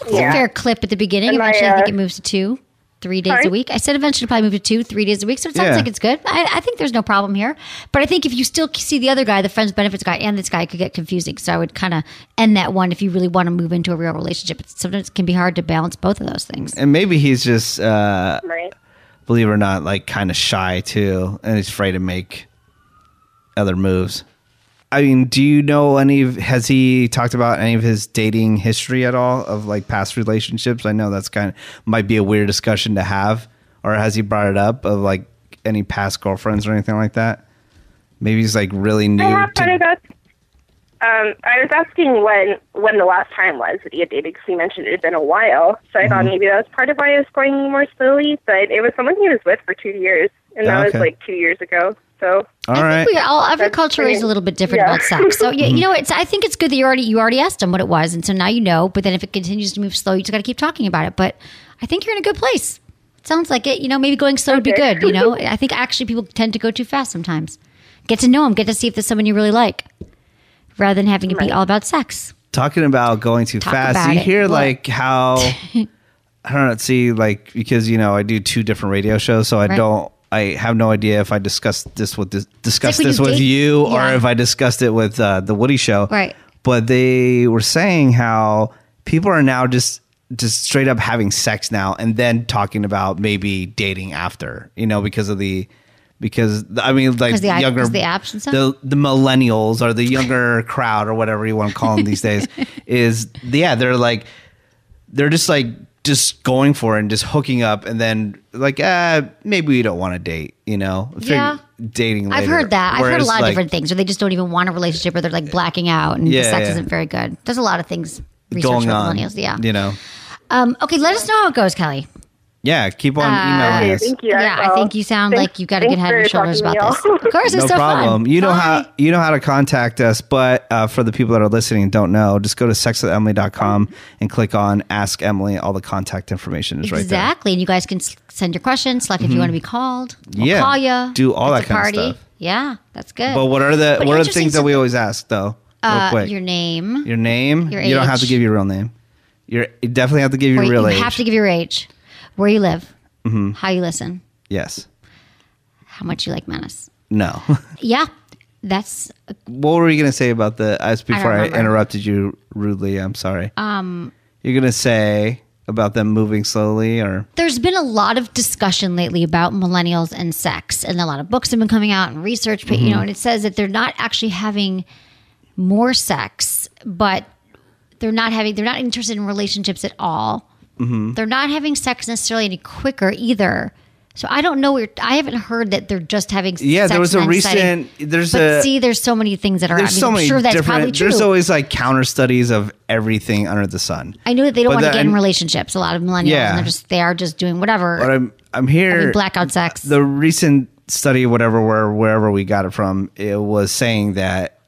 that's a fair clip at the beginning. And I, Eventually, I think uh, it moves to two, three days Sorry? a week. I said eventually probably move to two, three days a week. So it sounds Yeah. like it's good. I, I think there's no problem here. But I think if you still see the other guy, the friends benefits guy, and this guy, it could get confusing. So I would kind of end that one if you really want to move into a real relationship. It's, sometimes it can be hard to balance both of those things. And maybe he's just, uh, Right. believe it or not, like kind of shy too, and he's afraid to make other moves. I mean, do you know any of, has he talked about any of his dating history at all of like past relationships? I know that's kind of, might be a weird discussion to have, or has he brought it up of like any past girlfriends or anything like that? Maybe he's like really new I to, got. Um, I was asking when when the last time was that he had dated because he mentioned it had been a while. So I Mm-hmm. thought maybe that was part of why I was going more slowly. But it was someone he was with for two years, and that Oh, was like two years ago. So all I right. think we all every That's culture is a little bit different yeah. about sex. So yeah, you know, mm-hmm. it's I think it's good that you already you already asked him what it was, and so now you know. But then if it continues to move slow, you just got to keep talking about it. But I think you're in a good place. Sounds like it. You know, maybe going slow would be good. You know, I think actually people tend to go too fast sometimes. Get to know them, get to see if there's someone you really like, rather than having it be all about sex. talking about going too Talk fast about you it. hear What? like how i don't know see like because you know i do two different radio shows so i Right. don't i have no idea if i discussed this with this discussed when this you with date- you Yeah. or if i discussed it with uh, the woody show Right. but they were saying how people are now just just straight up having sex now and then talking about maybe dating after you know because of the because I mean like the younger the apps and stuff? the the millennials or the younger crowd or whatever you want to call them these days is yeah they're like they're just like just going for it and just hooking up and then like uh maybe we don't want to date you know Fig- Yeah. dating later. I've heard that. I've heard a Whereas, lot of like, different things, or they just don't even want a relationship, or they're like blacking out, and the sex yeah. isn't very good. There's a lot of things research going on millennials. Yeah. you know Um, okay, let us know how it goes, Kelly. Yeah, keep on Uh, emailing us. Thank you. Yeah, I think you sound Thanks- like you've got a good thanks head on your shoulders about this. Of course, it's no so problem. fun. You know how you know how to contact us, but uh, for the people that are listening and don't know, just go to sexwithemily.com and click on Ask Emily. All the contact information is right there. Mm-hmm. Exactly, and you guys can s- send your questions. Select if you want to be called. We'll Yeah. call you. Do all It's that a kind of party. stuff. Yeah, that's good. But what are the But what are the things that we always ask though? Real uh, quick. your name, Your name. your you don't have to give your real name. You're, you definitely have to give your Or you real age. You have to give your age, where you live, Mm-hmm. how you listen, yes. how much you like Menace. No. Yeah, that's what were you gonna say about the? As before I, remember. interrupted you rudely. I'm sorry. Um. You're gonna say about them moving slowly, or there's been a lot of discussion lately about millennials and sex, and a lot of books have been coming out and research. You Mm-hmm. know, and it says that they're not actually having more sex, but they're not having they're not interested in relationships at all. Mm-hmm. They're not having sex necessarily any quicker either. So I don't know. Where, I haven't heard that they're just having. Sex. Yeah, there was a recent- there's but a- see, there's so many things that are. I there's mean, so I'm many sure that's probably true. There's always like counter studies of everything under the sun. I know that they don't But want to get in relationships. A lot of millennials, Yeah. and they're just they are just doing whatever. But I'm I'm here. blackout sex. The recent study, whatever, where wherever we got it from, it was saying that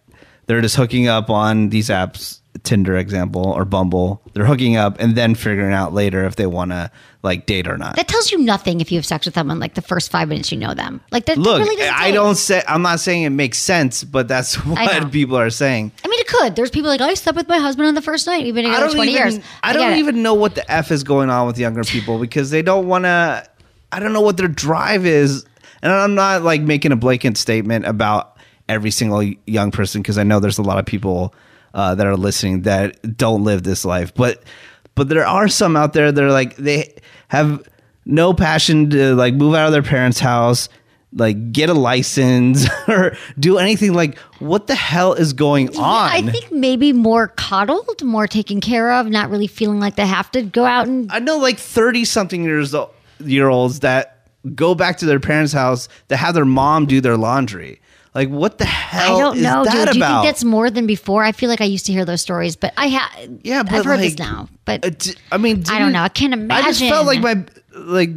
they're just hooking up on these apps, Tinder example or Bumble. They're hooking up and then figuring out later if they want to like date or not. That tells you nothing if you have sex with them in like the first five minutes you know them. Like that, that Look, really I don't say I'm not saying it makes sense, but that's what people are saying. I mean, it could. There's people like oh, I slept with my husband on the first night. We've been I together don't twenty even years. I get don't it. even know what the f is going on with younger people because they don't want to. I don't know what their drive is, and I'm not like making a blanket statement about every single young person because I know there's a lot of people uh, that are listening that don't live this life, but but there are some out there that are like they have no passion to like move out of their parents' house. Like get a license or do anything. Like, what the hell is going on? I think maybe more coddled, more taken care of, not really feeling like they have to go out and. I know like 30 something years o- year olds that go back to their parents' house to have their mom do their laundry. Like what the hell? I don't is know, dude. Do you think that's more than before? I feel like I used to hear those stories, but I have. yeah, but I've heard this now, but uh, d- I mean, I don't know. I can't imagine. I just felt like my like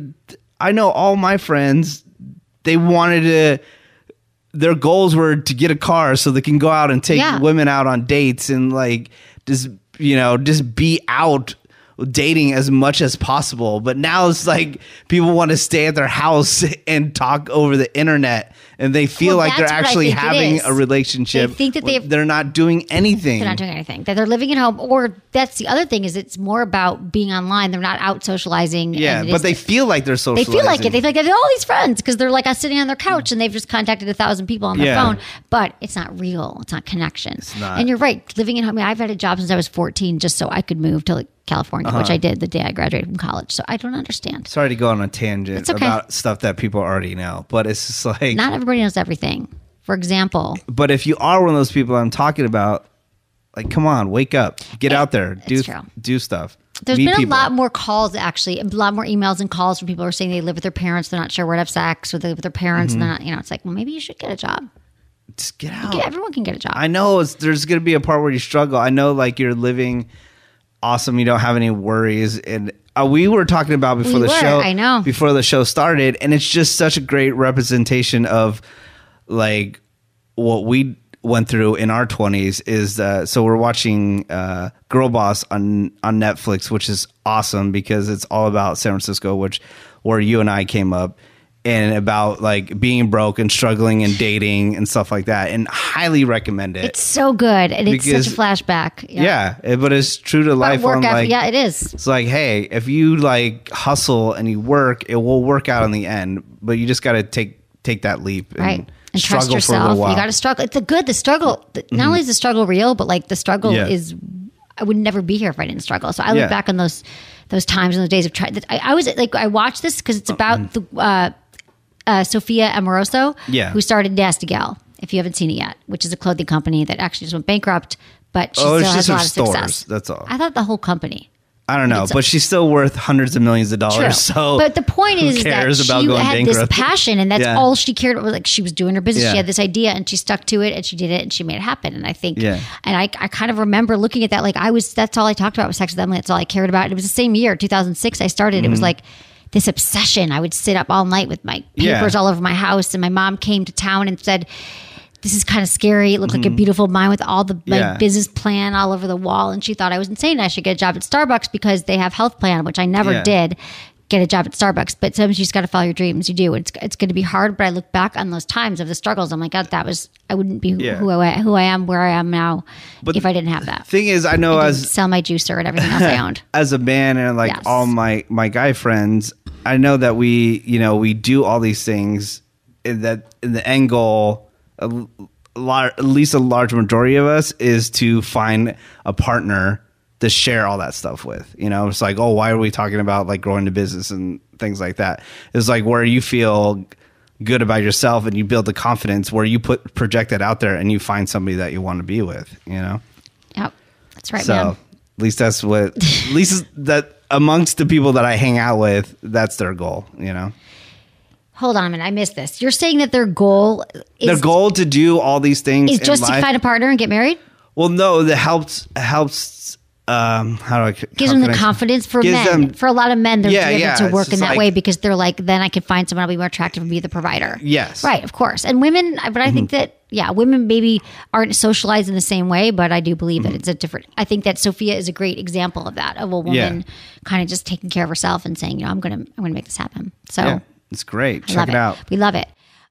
I know all my friends they wanted to their goals were to get a car so they can go out and take Yeah. women out on dates and like just you know just be out dating as much as possible but now it's like people want to stay at their house and talk over the internet and they feel Well, like they're that's what I actually having a relationship They think that they've- they're not doing anything they're not doing anything. That they're living at home, or that's the other thing is it's more about being online. They're not out socializing. yeah but they feel like they're socializing. they feel like it. They feel like they have all these friends because they're like us sitting on their couch and they've just contacted a thousand people on their Yeah. phone. But it's not real. It's not connection. It's not. And you're right. Living at home. I mean, I've had a job since I was 14 just so I could move to like, California, Uh-huh. which I did the day I graduated from college. So I don't understand. sorry to go on a tangent okay. about stuff that people already know, but it's just like, Not everybody knows everything. For example, but if you are one of those people I'm talking about, like, come on, wake up, get out there, do true. do stuff. There's Meet been people. a lot more calls actually, a lot more emails and calls from people who are saying they live with their parents, they're not sure where to have sex, or they live with their parents, Mm-hmm. and they're not, you know, it's like, well, maybe you should get a job. Just get out. Yeah, everyone can get a job. I know it's, there's going to be a part where you struggle. I know, like, you're living awesome. You don't have any worries. And uh, we were talking about before We the were, show. I know. Before the show started. And it's just such a great representation of, like, what we went through in our 20s is uh, so we're watching uh, Girl Boss on on Netflix, which is awesome because it's all about San Francisco, which where you and I came up, and about like being broke and struggling and dating and stuff like that, and highly recommend it. it's so good, and it's Because- such a flashback. yeah, it- eh, but it's true to life. work on ethic- like, yeah, it is. It's like, hey, if you like hustle and you work, it will work out in the end. But you just got to take take that leap and right and struggle trust yourself you got to struggle it's a good the struggle the- not mm-hmm. only is the struggle real but like the struggle Yeah. is i would never be here if i didn't struggle so i look Yeah. back on those those times and those days of trying I, I was like i watched this because it's uh, about mm. the uh, uh, sophia Amoruso Mm-hmm. Yeah. who started nasty gal if you haven't seen it yet which is a clothing company that actually just went bankrupt but she Oh, still has a lot of stores, success that's all. i thought the whole company I don't know, but she's still worth hundreds of millions of dollars. True. So, but the point is, that cares about she going had bankrupt? this passion, and that's Yeah. all she cared about. Like she was doing her business, Yeah. she had this idea, and she stuck to it, and she did it, and she made it happen. And I think, Yeah. and I, I kind of remember looking at that. Like I was, that's all I talked about was sex with Emily. That's all I cared about. It was the same year, 2006. I started. It was Mhm. like this obsession. I would sit up all night with my Yeah. papers all over my house, and my mom came to town and said. This is kind of scary. It looked like a Mhm. beautiful mind with all the like, Yeah. business plan all over the wall. And she thought I was insane. I should get a job at Starbucks because they have health plan, which I never Yeah. did. Get a job at Starbucks, but sometimes you just got to follow your dreams. You do. It's it's going to be hard, but I look back on those times of the struggles. I'm like, God, that was I wouldn't be who, Yeah. who I who I am where I am now But if I didn't have that. Thing is, I know I as sell my juicer and everything else I owned. as a man and like Yes. all my my guy friends, I know that we you know we do all these things in that in the end goal. A, lar- at least a large majority of us is to find a partner to share all that stuff with. You know, it's like, oh, why are we talking about like growing the business and things like that? It's like where you feel good about yourself and you build the confidence where you put project that out there and you find somebody that you want to be with. You know. Yep, that's right, so man. at least that's what at least that amongst the people that I hang out with, that's their goal, you know. Hold on a minute, I missed this. You're saying that their goal is their goal to do all these things is just to find a partner and get married. Well, no, that helps helps um how do I Gives them the I- confidence for men. them- for a lot of men, they're Yeah, driven yeah, to work in that like- way because they're like, then I can find someone I'll be more attractive and be the provider. Yes. Right, of course. And women, but I think Mhm. that, yeah, women maybe aren't socialized in the same way, but I do believe Mm-hmm. that it's a different, I think that Sophia is a great example of that, of a woman Yeah. kind of just taking care of herself and saying, you know, I'm going to, I'm to make this happen. So Yeah, it's great. I Check it out. We love it.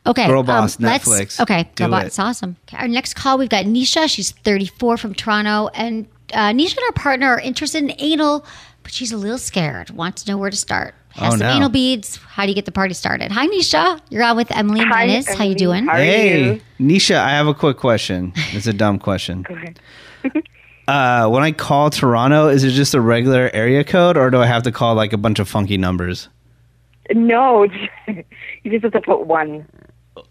Okay. Girl um, Boss, let's- Netflix. Okay. Do Girl Boss. it. It's awesome. Okay, our next call, we've got Nisha. She's 34 from Toronto. And uh, Nisha and her partner are interested in anal, but she's a little scared. Wants to know where to start. Has Oh, some no. anal beads. How do you get the party started? Hi, Nisha. You're on with Emily and Menace. How you doing? hey, Nisha, I have a quick question. It's a dumb question. uh, when I call Toronto, is it just a regular area code, or do I have to call like a bunch of funky numbers? No, you just have to put one.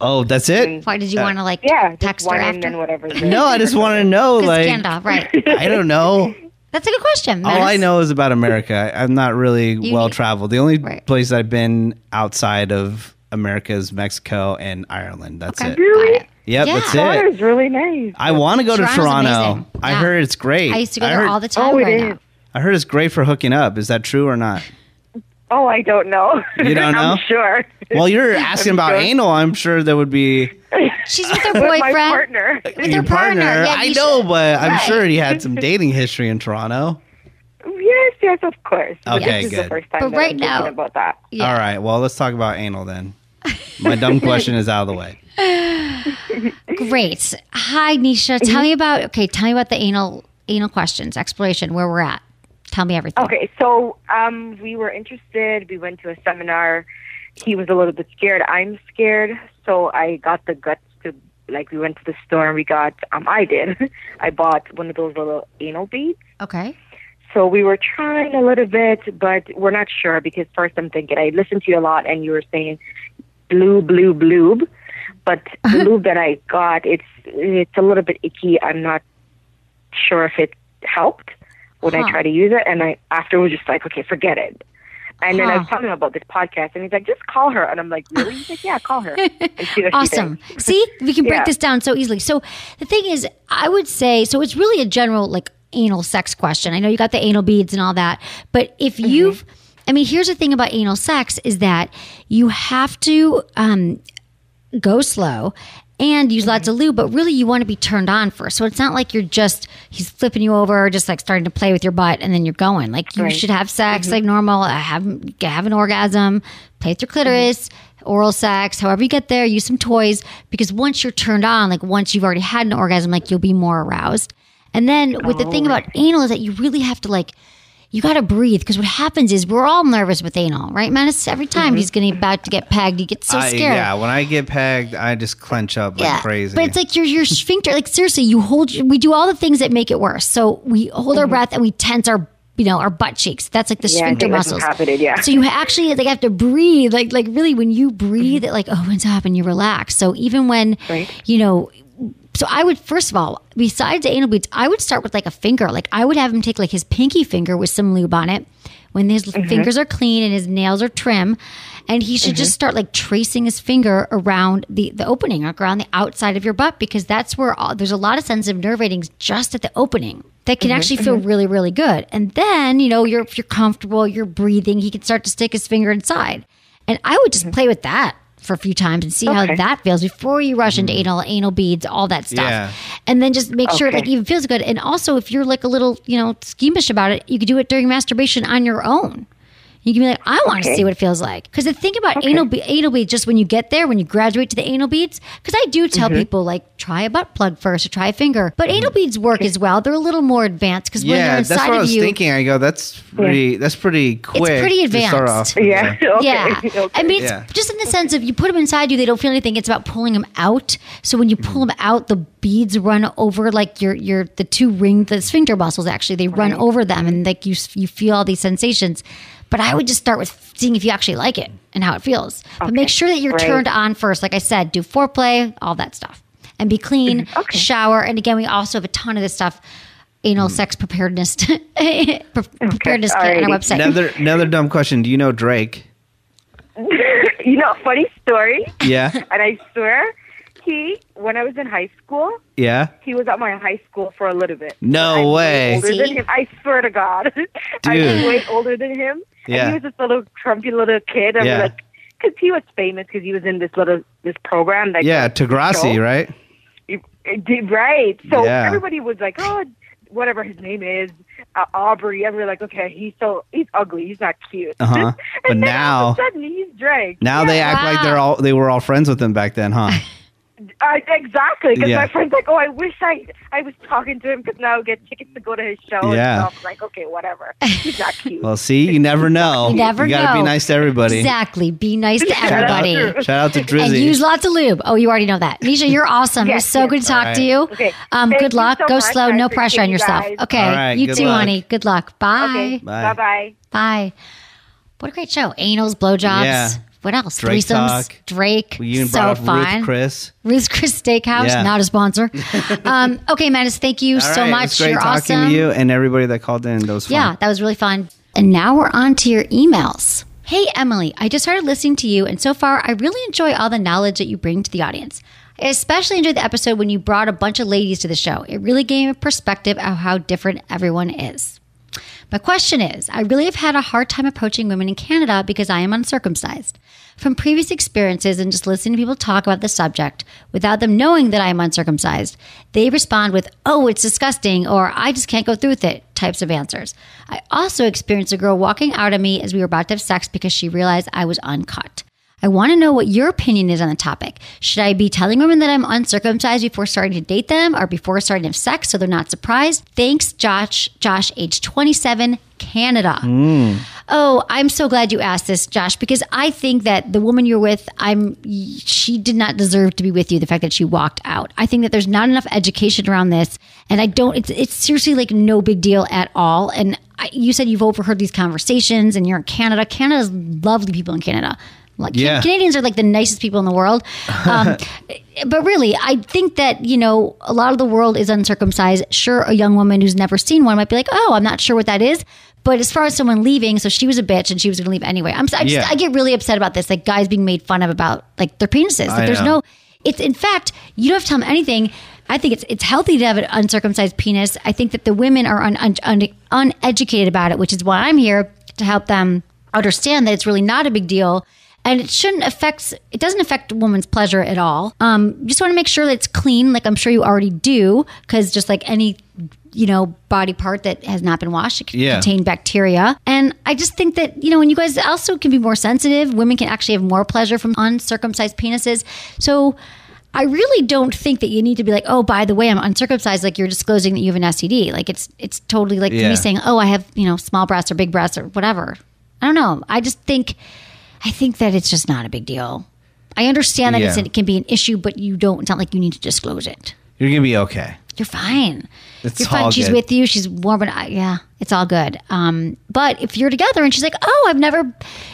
Oh, that's it. Why did you Uh, want to like Yeah, text one her after? then whatever. No, I just want to know Like, Canada, right? I don't know. That's a good question. All I know is about America. I, I'm not really You well traveled. The only place I've been outside of America is Mexico and Ireland. That's it. Really? Yep, that's it. Toronto's really nice. I want to go to Toronto. amazing. I heard it's great. I used to go I there heard, all the time. Oh, it right is. now. I heard it's great for hooking up. Is that true or not? Oh, I don't know. You don't know? I'm sure. Well, you're asking I'm about sure. anal. I'm sure there would be She's with her With boyfriend. my partner. With your her partner. Yeah, I know, should- but I'm Right. sure he had some dating history in Toronto. Yes, yes, of course. Okay, this is good. the first time But that right I'm now- about that. Yeah. All right. Well, let's talk about anal then. My dumb question is out of the way. Great. Hi, Nisha. Tell mm-hmm. me about okay. Tell me about the anal anal questions exploration. Where we're at. Tell me everything. Okay, so um, we were interested. We went to a seminar. He was a little bit scared. I'm scared, so I got the guts to like. We went to the store and we got. Um, I did. I bought one of those little anal beads. Okay. So we were trying a little bit, but we're not sure because first I'm thinking I listened to you a lot and you were saying blue, blue, blue, but the lube that I got it's it's a little bit icky. I'm not sure if it helped when Huh. I try to use it, and I after was just like, okay, forget it. And then I was telling him about this podcast, and he's like, just call her, and I'm like, really? He's like, yeah, call her. She Awesome. thinks. See, we can break Yeah. this down so easily. So the thing is, I would say, so it's really a general like anal sex question. I know you got the anal beads and all that, but if Mm-hmm. you've, I mean, here's the thing about anal sex is that you have to um, go slow and use lots mm-hmm. of lube, but really you want to be turned on first. So it's not like you're just he's flipping you over, just like starting to play with your butt, and then you're going. Like you Right. should have sex mm-hmm. like normal, uh, have have an orgasm, play with your mm-hmm. clitoris. Oral sex, however you get there, use some toys because once you're turned on, like once you've already had an orgasm, like you'll be more aroused. And then with the thing oh. about anal is that you really have to like you got to breathe because what happens is we're all nervous with anal, right, Menace? Every time he's getting about to get pegged, he gets so I- scared. yeah, when I get pegged, I just clench up like crazy. But it's like your your sphincter. Like seriously, you hold. We do all the things that make it worse. So we hold our breath and we tense our. You know our butt cheeks. That's like the Mm-hmm. Yeah, sphincter muscles. happening, yeah. So you actually like have to breathe. Like like really, when you breathe, Mm-hmm. it like opens up and you relax. So even when you know so I would first of all, besides the anal beads, I would start with like a finger. Like I would have him take like his pinky finger with some lube on it. When his Mm-hmm. fingers are clean and his nails are trim, and he should Mm-hmm. just start like tracing his finger around the the opening, like around the outside of your butt, because that's where all, there's a lot of sensitive nerve endings just at the opening. that can actually feel really, really good. And then, you know, you're if you're comfortable, you're breathing, he can start to stick his finger inside. And I would just play with that for a few times and see Okay. how that feels before you rush into mm-hmm. anal anal beads, all that stuff. Yeah. And then just make sure it like even feels good. And also if you're like a little, you know, schemish about it, you could do it during masturbation on your own. You can be like, I want to Okay. see what it feels like. Because the thing about anal be- anal beads, just when you get there, when you graduate to the anal beads, because I do tell Mm-hmm. people like try a butt plug first or try a finger, but anal beads work as well. They're a little more advanced because when they're Yeah, inside that's what I of was you, thinking. I go, that's pretty. That's pretty quick. It's pretty to start advanced. off. Yeah. okay. yeah. I mean, it's Yeah. just in the sense of you put them inside you, they don't feel anything. It's about pulling them out. So when you pull them out, the beads run over like your your the two ring the sphincter muscles. Actually, they run over them, and like you you feel all these sensations. But I would just start with seeing if you actually like it and how it feels. But make sure that you're Right. turned on first. Like I said, do foreplay, all that stuff, and be clean. Mm-hmm. Okay. Shower, and again, we also have a ton of this stuff. Anal mm. sex preparedness, pre- preparedness kit on our website. Another another dumb question. Do you know Drake? you know, funny story. Yeah. And I swear, he when I was in high school, Yeah. he was at my high school for a little bit. No I'm way. older than See? him. I swear to God, I'm way older than him. Yeah. And he was this little trumpy little kid. I'm Yeah. like, because he was famous because he was in this little this program. That Yeah. Degrassi, show. right? It- it did- right. So Yeah. everybody was like, oh, whatever his name is, uh, Aubrey. And we were like, okay, he's so he's ugly. He's not cute. Uh-huh. and But then now- all of a sudden he's Drake. Now they act like they're all they were all friends with him back then, huh? Uh, exactly, because Yeah. my friend's like, "Oh, I wish I I was talking to him because now I get tickets to go to his show." Yeah. and stuff. I'm like, okay, whatever. He's not cute. Well, see, you never know. You never gotta be nice to everybody. Exactly. Be nice to Shout out everybody. to- Shout out to and Drizzy. use lots of lube. Oh, you already know that. Nisha, you're awesome. it was so yes. good to talk All to you. Okay. Um, Thank good you luck. so Go much. slow. I No pressure on yourself. guys. Okay. All right, you too, luck. honey. Good luck. Bye. Okay. Bye. Bye bye. Bye. What a great show. Anals, blowjobs. Yeah. What else? Drake Threesomes. talk. Drake. We even so fun. Ruth Chris. Ruth's Chris Steakhouse, Yeah. not a sponsor. um, okay, Menace, thank you All so right, much. It was great You're talking awesome. to you and everybody that called in. Fun. Yeah, that was really fun. And now we're on to your emails. Hey, Emily, I just started listening to you, and so far I really enjoy all the knowledge that you bring to the audience. I especially enjoyed the episode when you brought a bunch of ladies to the show. It really gave me a perspective of how different everyone is. My question is I really have had a hard time approaching women in Canada because I am uncircumcised. From previous experiences and just listening to people talk about the subject without them knowing that I am uncircumcised, they respond with, oh, it's disgusting, or I just can't go through with it types of answers. I also experienced a girl walking out at me as we were about to have sex because she realized I was uncut. I want to know what your opinion is on the topic. Should I be telling women that I'm uncircumcised before starting to date them or before starting to have sex so they're not surprised? Thanks, Josh. Josh, age 27, Canada. Mm. Oh, I'm so glad you asked this, Josh, because I think that the woman you're with, I'm she did not deserve to be with you. The fact that she walked out. I think that there's not enough education around this, and I don't. It's it's seriously like no big deal at all. And I, you said you've overheard these conversations, and you're in Canada. Canada's lovely people in Canada. Like Yeah. Canadians are like the nicest people in the world. Um, but really, I think that, you know, a lot of the world is uncircumcised. Sure, a young woman who's never seen one might be like, oh, I'm not sure what that is. But as far as someone leaving, so she was a bitch and she was going to leave anyway. I'm, I, just, Yeah. I get really upset about this. Like guys being made fun of about like their penises. Like there's no, it's in fact, you don't have to tell them anything. I think it's it's healthy to have an uncircumcised penis. I think that the women are un, un, un, uneducated about it, which is why I'm here to help them understand that it's really not a big deal and it shouldn't affect it doesn't affect a woman's pleasure at all um just want to make sure that it's clean like i'm sure you already do because just like any you know body part that has not been washed it can Yeah. contain bacteria and i just think that you know when you guys also can be more sensitive women can actually have more pleasure from uncircumcised penises so I really don't think that you need to be like, oh, by the way, I'm uncircumcised. Like you're disclosing that you have an STD. Like it's it's totally like Yeah. me saying, oh, I have you know small breasts or big breasts or whatever. I don't know. I just think I think that it's just not a big deal. I understand that it's, Yeah. it can be an issue, but you don't. It's not like you need to disclose it. You're gonna be okay. You're fine. It's You're fine. all She's good. with you. She's warm, but I, yeah, it's all good. Um, but if you're together and she's like, "Oh, I've never,"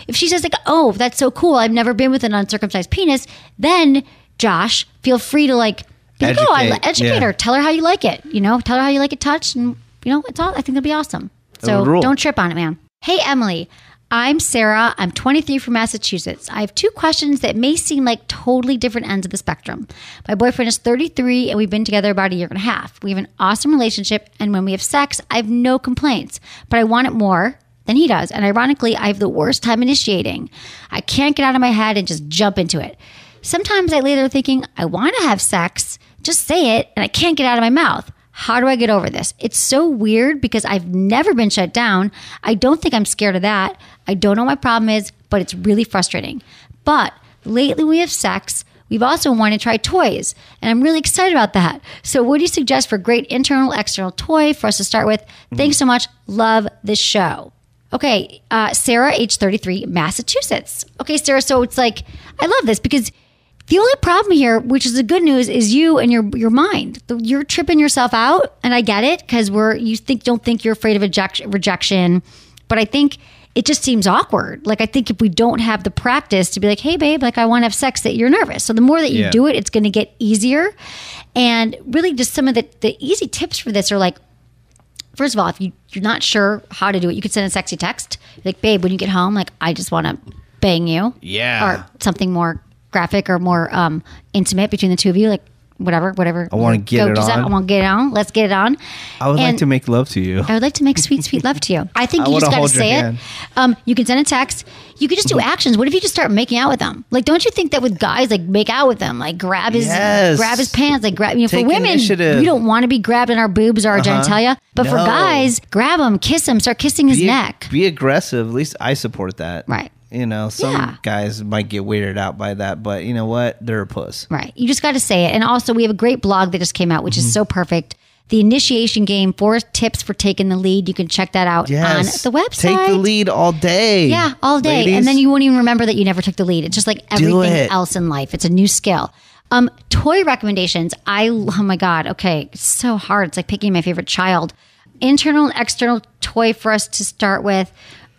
if she says like, "Oh, that's so cool. I've never been with an uncircumcised penis," then Josh, feel free to like, be like, "Oh, I Educate, educate yeah. her. Tell her how you like it. You know, tell her how you like it touched, and you know, it's all. I think it'll be awesome. So would rule. don't trip on it, man. Hey, Emily. I'm Sarah. I'm 23 from Massachusetts. I have two questions that may seem like totally different ends of the spectrum. My boyfriend is 33 and we've been together about a year and a half. We have an awesome relationship, and when we have sex, I have no complaints, but I want it more than he does. And ironically, I have the worst time initiating. I can't get out of my head and just jump into it. Sometimes I lay there thinking, I want to have sex, just say it, and I can't get out of my mouth. How do I get over this? It's so weird because I've never been shut down. I don't think I'm scared of that. I don't know what my problem is, but it's really frustrating. But lately we have sex. We've also wanted to try toys, and I'm really excited about that. So, what do you suggest for great internal, external toy for us to start with? Thanks so much. Love this show. Okay, uh, Sarah, age 33, Massachusetts. Okay, Sarah, so it's like, I love this because the only problem here, which is the good news, is you and your your mind. You're tripping yourself out, and I get it because we're you think don't think you're afraid of eject- rejection, but I think it just seems awkward. Like I think if we don't have the practice to be like, hey babe, like I want to have sex, that you're nervous. So the more that you Yeah. do it, it's going to get easier. And really, just some of the the easy tips for this are like first of all, if you, you're not sure how to do it, you could send a sexy text. Like, babe, when you get home, like, I just want to bang you. Yeah. Or something more graphic or more um, intimate between the two of you. Like, whatever, whatever. I wanna your get it on. I want to get it on. Let's get it on. I would And like to make love to you. I would like to make sweet, sweet love to you. I think I you just got to say it. Um, you can send a text. You could just do actions. What if you just start making out with them? Like, don't you think that with guys, like, make out with them, like, grab his, Yes. grab his pants, like, grab. You know, Take for women, initiative. we don't want to be grabbed in our boobs or our Uh-huh. genitalia. But for guys, grab him, kiss him, start kissing his be, neck. Be aggressive. At least I support that. Right. You know, some Yeah. guys might get weirded out by that, but you know what? They're a puss. Right. You just got to say it. And also, we have a great blog that just came out, which Mm-hmm. is so perfect. The initiation game, four tips for taking the lead. You can check that out Yes. on the website. Take the lead all day. Yeah, all day. Ladies. And then you won't even remember that you never took the lead. It's just like everything else in life. It's a new skill. Um, toy recommendations. I oh my god. Okay, it's so hard. It's like picking my favorite child. Internal and external toy for us to start with.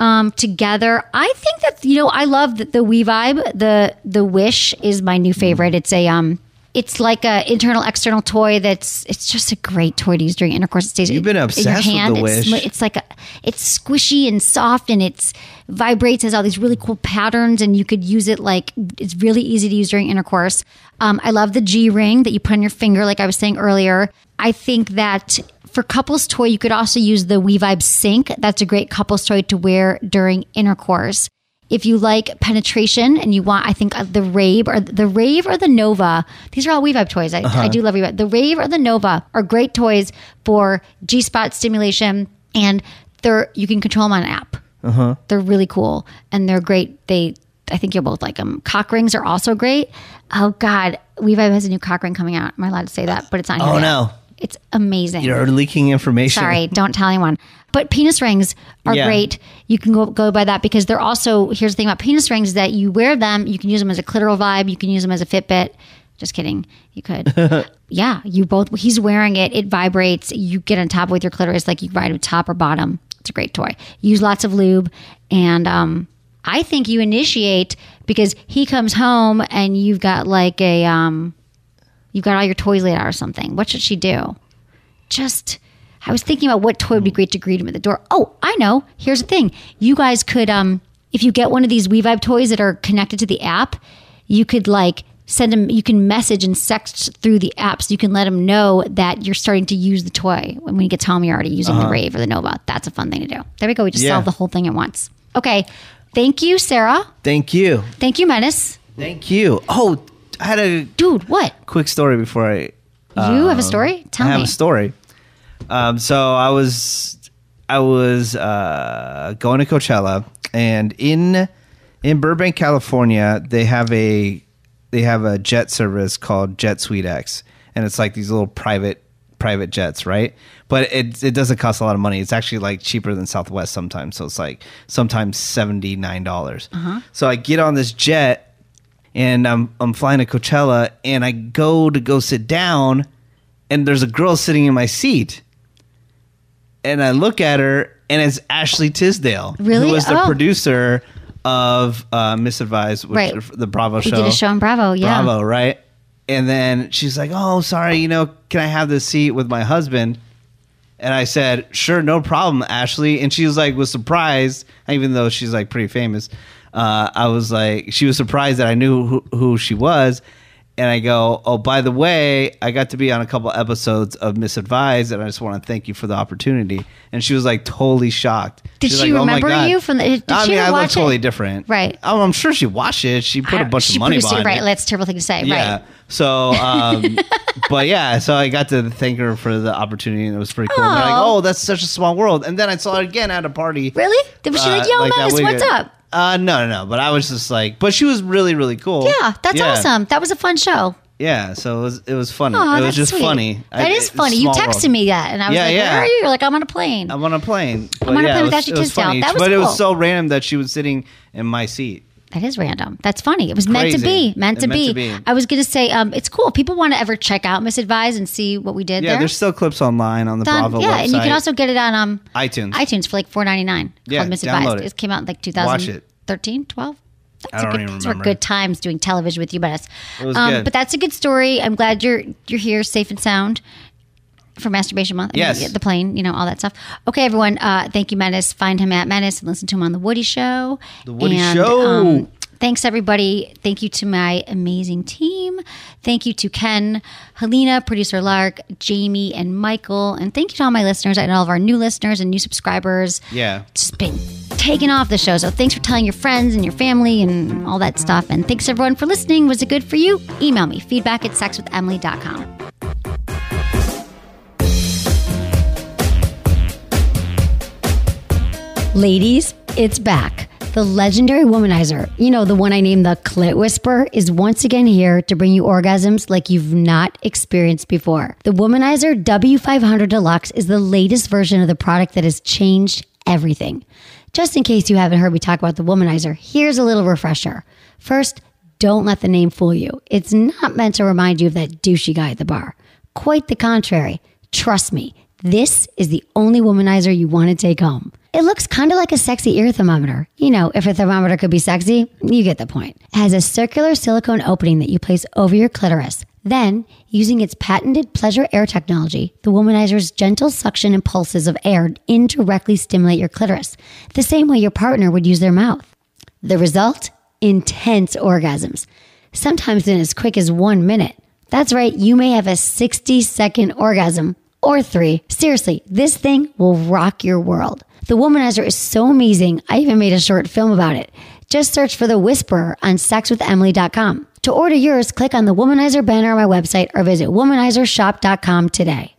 Um, together, I think that you know I love the, the We-Vibe. The the Wish is my new favorite. It's a um, it's like a internal external toy. That's it's just a great toy to use during intercourse. It stays You've been in your obsessed with the It's Wish. sm- it's like a, it's squishy and soft and it's vibrates has all these really cool patterns and you could use it like it's really easy to use during intercourse um, i love the g ring that you put on your finger like i was saying earlier i think that for couples toy you could also use the We-Vibe sync that's a great couples toy to wear during intercourse if you like penetration and you want, I think uh, the Rave or the Rave or the Nova, these are all We-Vibe toys. I, I do love We-Vibe. The Rave or the Nova are great toys for G spot stimulation, and they're you can control them on an app. Uh-huh. They're really cool and they're great. They, I think you'll both like them. Cock rings are also great. Oh God, We-Vibe has a new cock ring coming out. Am I allowed to say that? But it's on. Oh, yet. no. It's amazing. You're leaking information. Sorry, don't tell anyone. But penis rings are Yeah. great. You can go go by that because they're also here's the thing about penis rings is that you wear them, you can use them as a clitoral vibe, you can use them as a Fitbit. Just kidding. You could. yeah, you both he's wearing it, it vibrates, you get on top with your clitoris like you ride with top or bottom. It's a great toy. Use lots of lube and um I think you initiate because he comes home and you've got like a um you've got all your toys laid out or something. What should she do? just I was thinking about what toy would be great to greet him at the door. Oh, I know. Here's the thing. You guys could um if you get one of these We-Vibe toys that are connected to the app, you could like send him you can message and text through the app so you can let him know that you're starting to use the toy when he gets home you're already using the Rave or the Nova. That's a fun thing to do. There we go. We just Yeah. solved the whole thing at once. Okay. Thank you, Sarah. Thank you. Thank you, Menace. Thank you. Oh, I had a Dude, what? quick story before I you have a story? Tell Um, I have me. a story. Um, so I was I was uh, going to Coachella, and in in Burbank, California, they have a they have a jet service called JetSuiteX, and it's like these little private private jets, right? But it it doesn't cost a lot of money. It's actually like cheaper than Southwest sometimes. So it's like sometimes seventy nine dollars. So I get on this jet and I'm I'm flying to Coachella and I go to go sit down and there's a girl sitting in my seat. And I look at her and it's Ashley Tisdale, Really? who was the Oh. producer of uh, Misadvised, which Right. the Bravo show. did a show on Bravo, yeah. Bravo, right? And then she's like, "Oh, sorry, you know, can I have this seat with my husband?" And I said, sure, no problem, Ashley. And she was like, was surprised, even though she's like pretty famous. Uh, I was like, she was surprised that I knew who, who she was. And I go, oh, by the way, I got to be on a couple episodes of Misadvised, and I just want to thank you for the opportunity. And she was like totally shocked. Did She's she like, "Oh my remember God." you from the? Did I she mean, I look it? totally different, Right. Oh, I'm sure she watched it. She put a bunch of money produced it, right? it. That's a terrible thing to say. Yeah. Right. So, um, but yeah, so I got to thank her for the opportunity, and it was pretty cool. And like, "Oh, that's such a small world." And then I saw her again at a party. Really? Was she like, "Yo, that Menace, what's up?" Uh, no, no, no. But I was just like, but she was really, really cool. Yeah, that's Yeah. awesome. That was a fun show. Yeah, so it was it was funny. It that's was just sweet. funny. That I- is it's funny. You small texted world. me that, and I was Yeah, like, yeah. "Where are you?" You're like, "I'm on a plane." I'm on a plane. But on a plane it with Ashley Tisdale. That was but it was so random that she was sitting in my seat. That is random. That's funny. It was meant to be. Meant to, meant be. to be. I was going to say, um, it's cool. People want to ever check out Misadvised and see what we did Yeah, there. there's still clips online on the on- Bravo yeah, website. and you can also get it on um, iTunes. iTunes for like four ninety nine. Yeah, called Misadvised. download it. came out in like Watch it. 2013, 12. I don't good, even those were good times doing television with you, but us. It was um, good. But that's a good story. I'm glad you're you're here, safe and sound. For masturbation month, Yes. the plane, you know, all that stuff. Okay, everyone. Uh, thank you, Menace. Find him at Menace and listen to him on the Woody Show. The Woody And, Show. um, thanks, everybody. Thank you to my amazing team. Thank you to Ken, Helena, producer Lark, Jamie, and Michael. And thank you to all my listeners and all of our new listeners and new subscribers Yeah. just been taking off the show. So thanks for telling your friends and your family and all that stuff. And thanks everyone for listening. Was it good for you? Email me feedback at sexwithemily.com. Ladies, it's back. The legendary womanizer, you know, the one I named the Clit Whisperer, is once again here to bring you orgasms like you've not experienced before. The Womanizer W500 Deluxe is the latest version of the product that has changed everything. Just in case you haven't heard me talk about the Womanizer, here's a little refresher. First, don't let the name fool you. It's not meant to remind you of that douchey guy at the bar. Quite the contrary. Trust me, this is the only womanizer you want to take home. It looks kind of like a sexy ear thermometer. You know, if a thermometer could be sexy, you get the point. It has a circular silicone opening that you place over your clitoris. Then, using its patented pleasure air technology, the womanizer's gentle suction impulses of air indirectly stimulate your clitoris, the same way your partner would use their mouth. The result? Intense orgasms. Sometimes in as quick as one minute. That's right, you may have a 60 second orgasm or three. Seriously, this thing will rock your world. The Womanizer is so amazing, I even made a short film about it. Just search for The Whisperer on sexwithemily.com. To order yours, click on the Womanizer banner on my website or visit womanizershop.com today.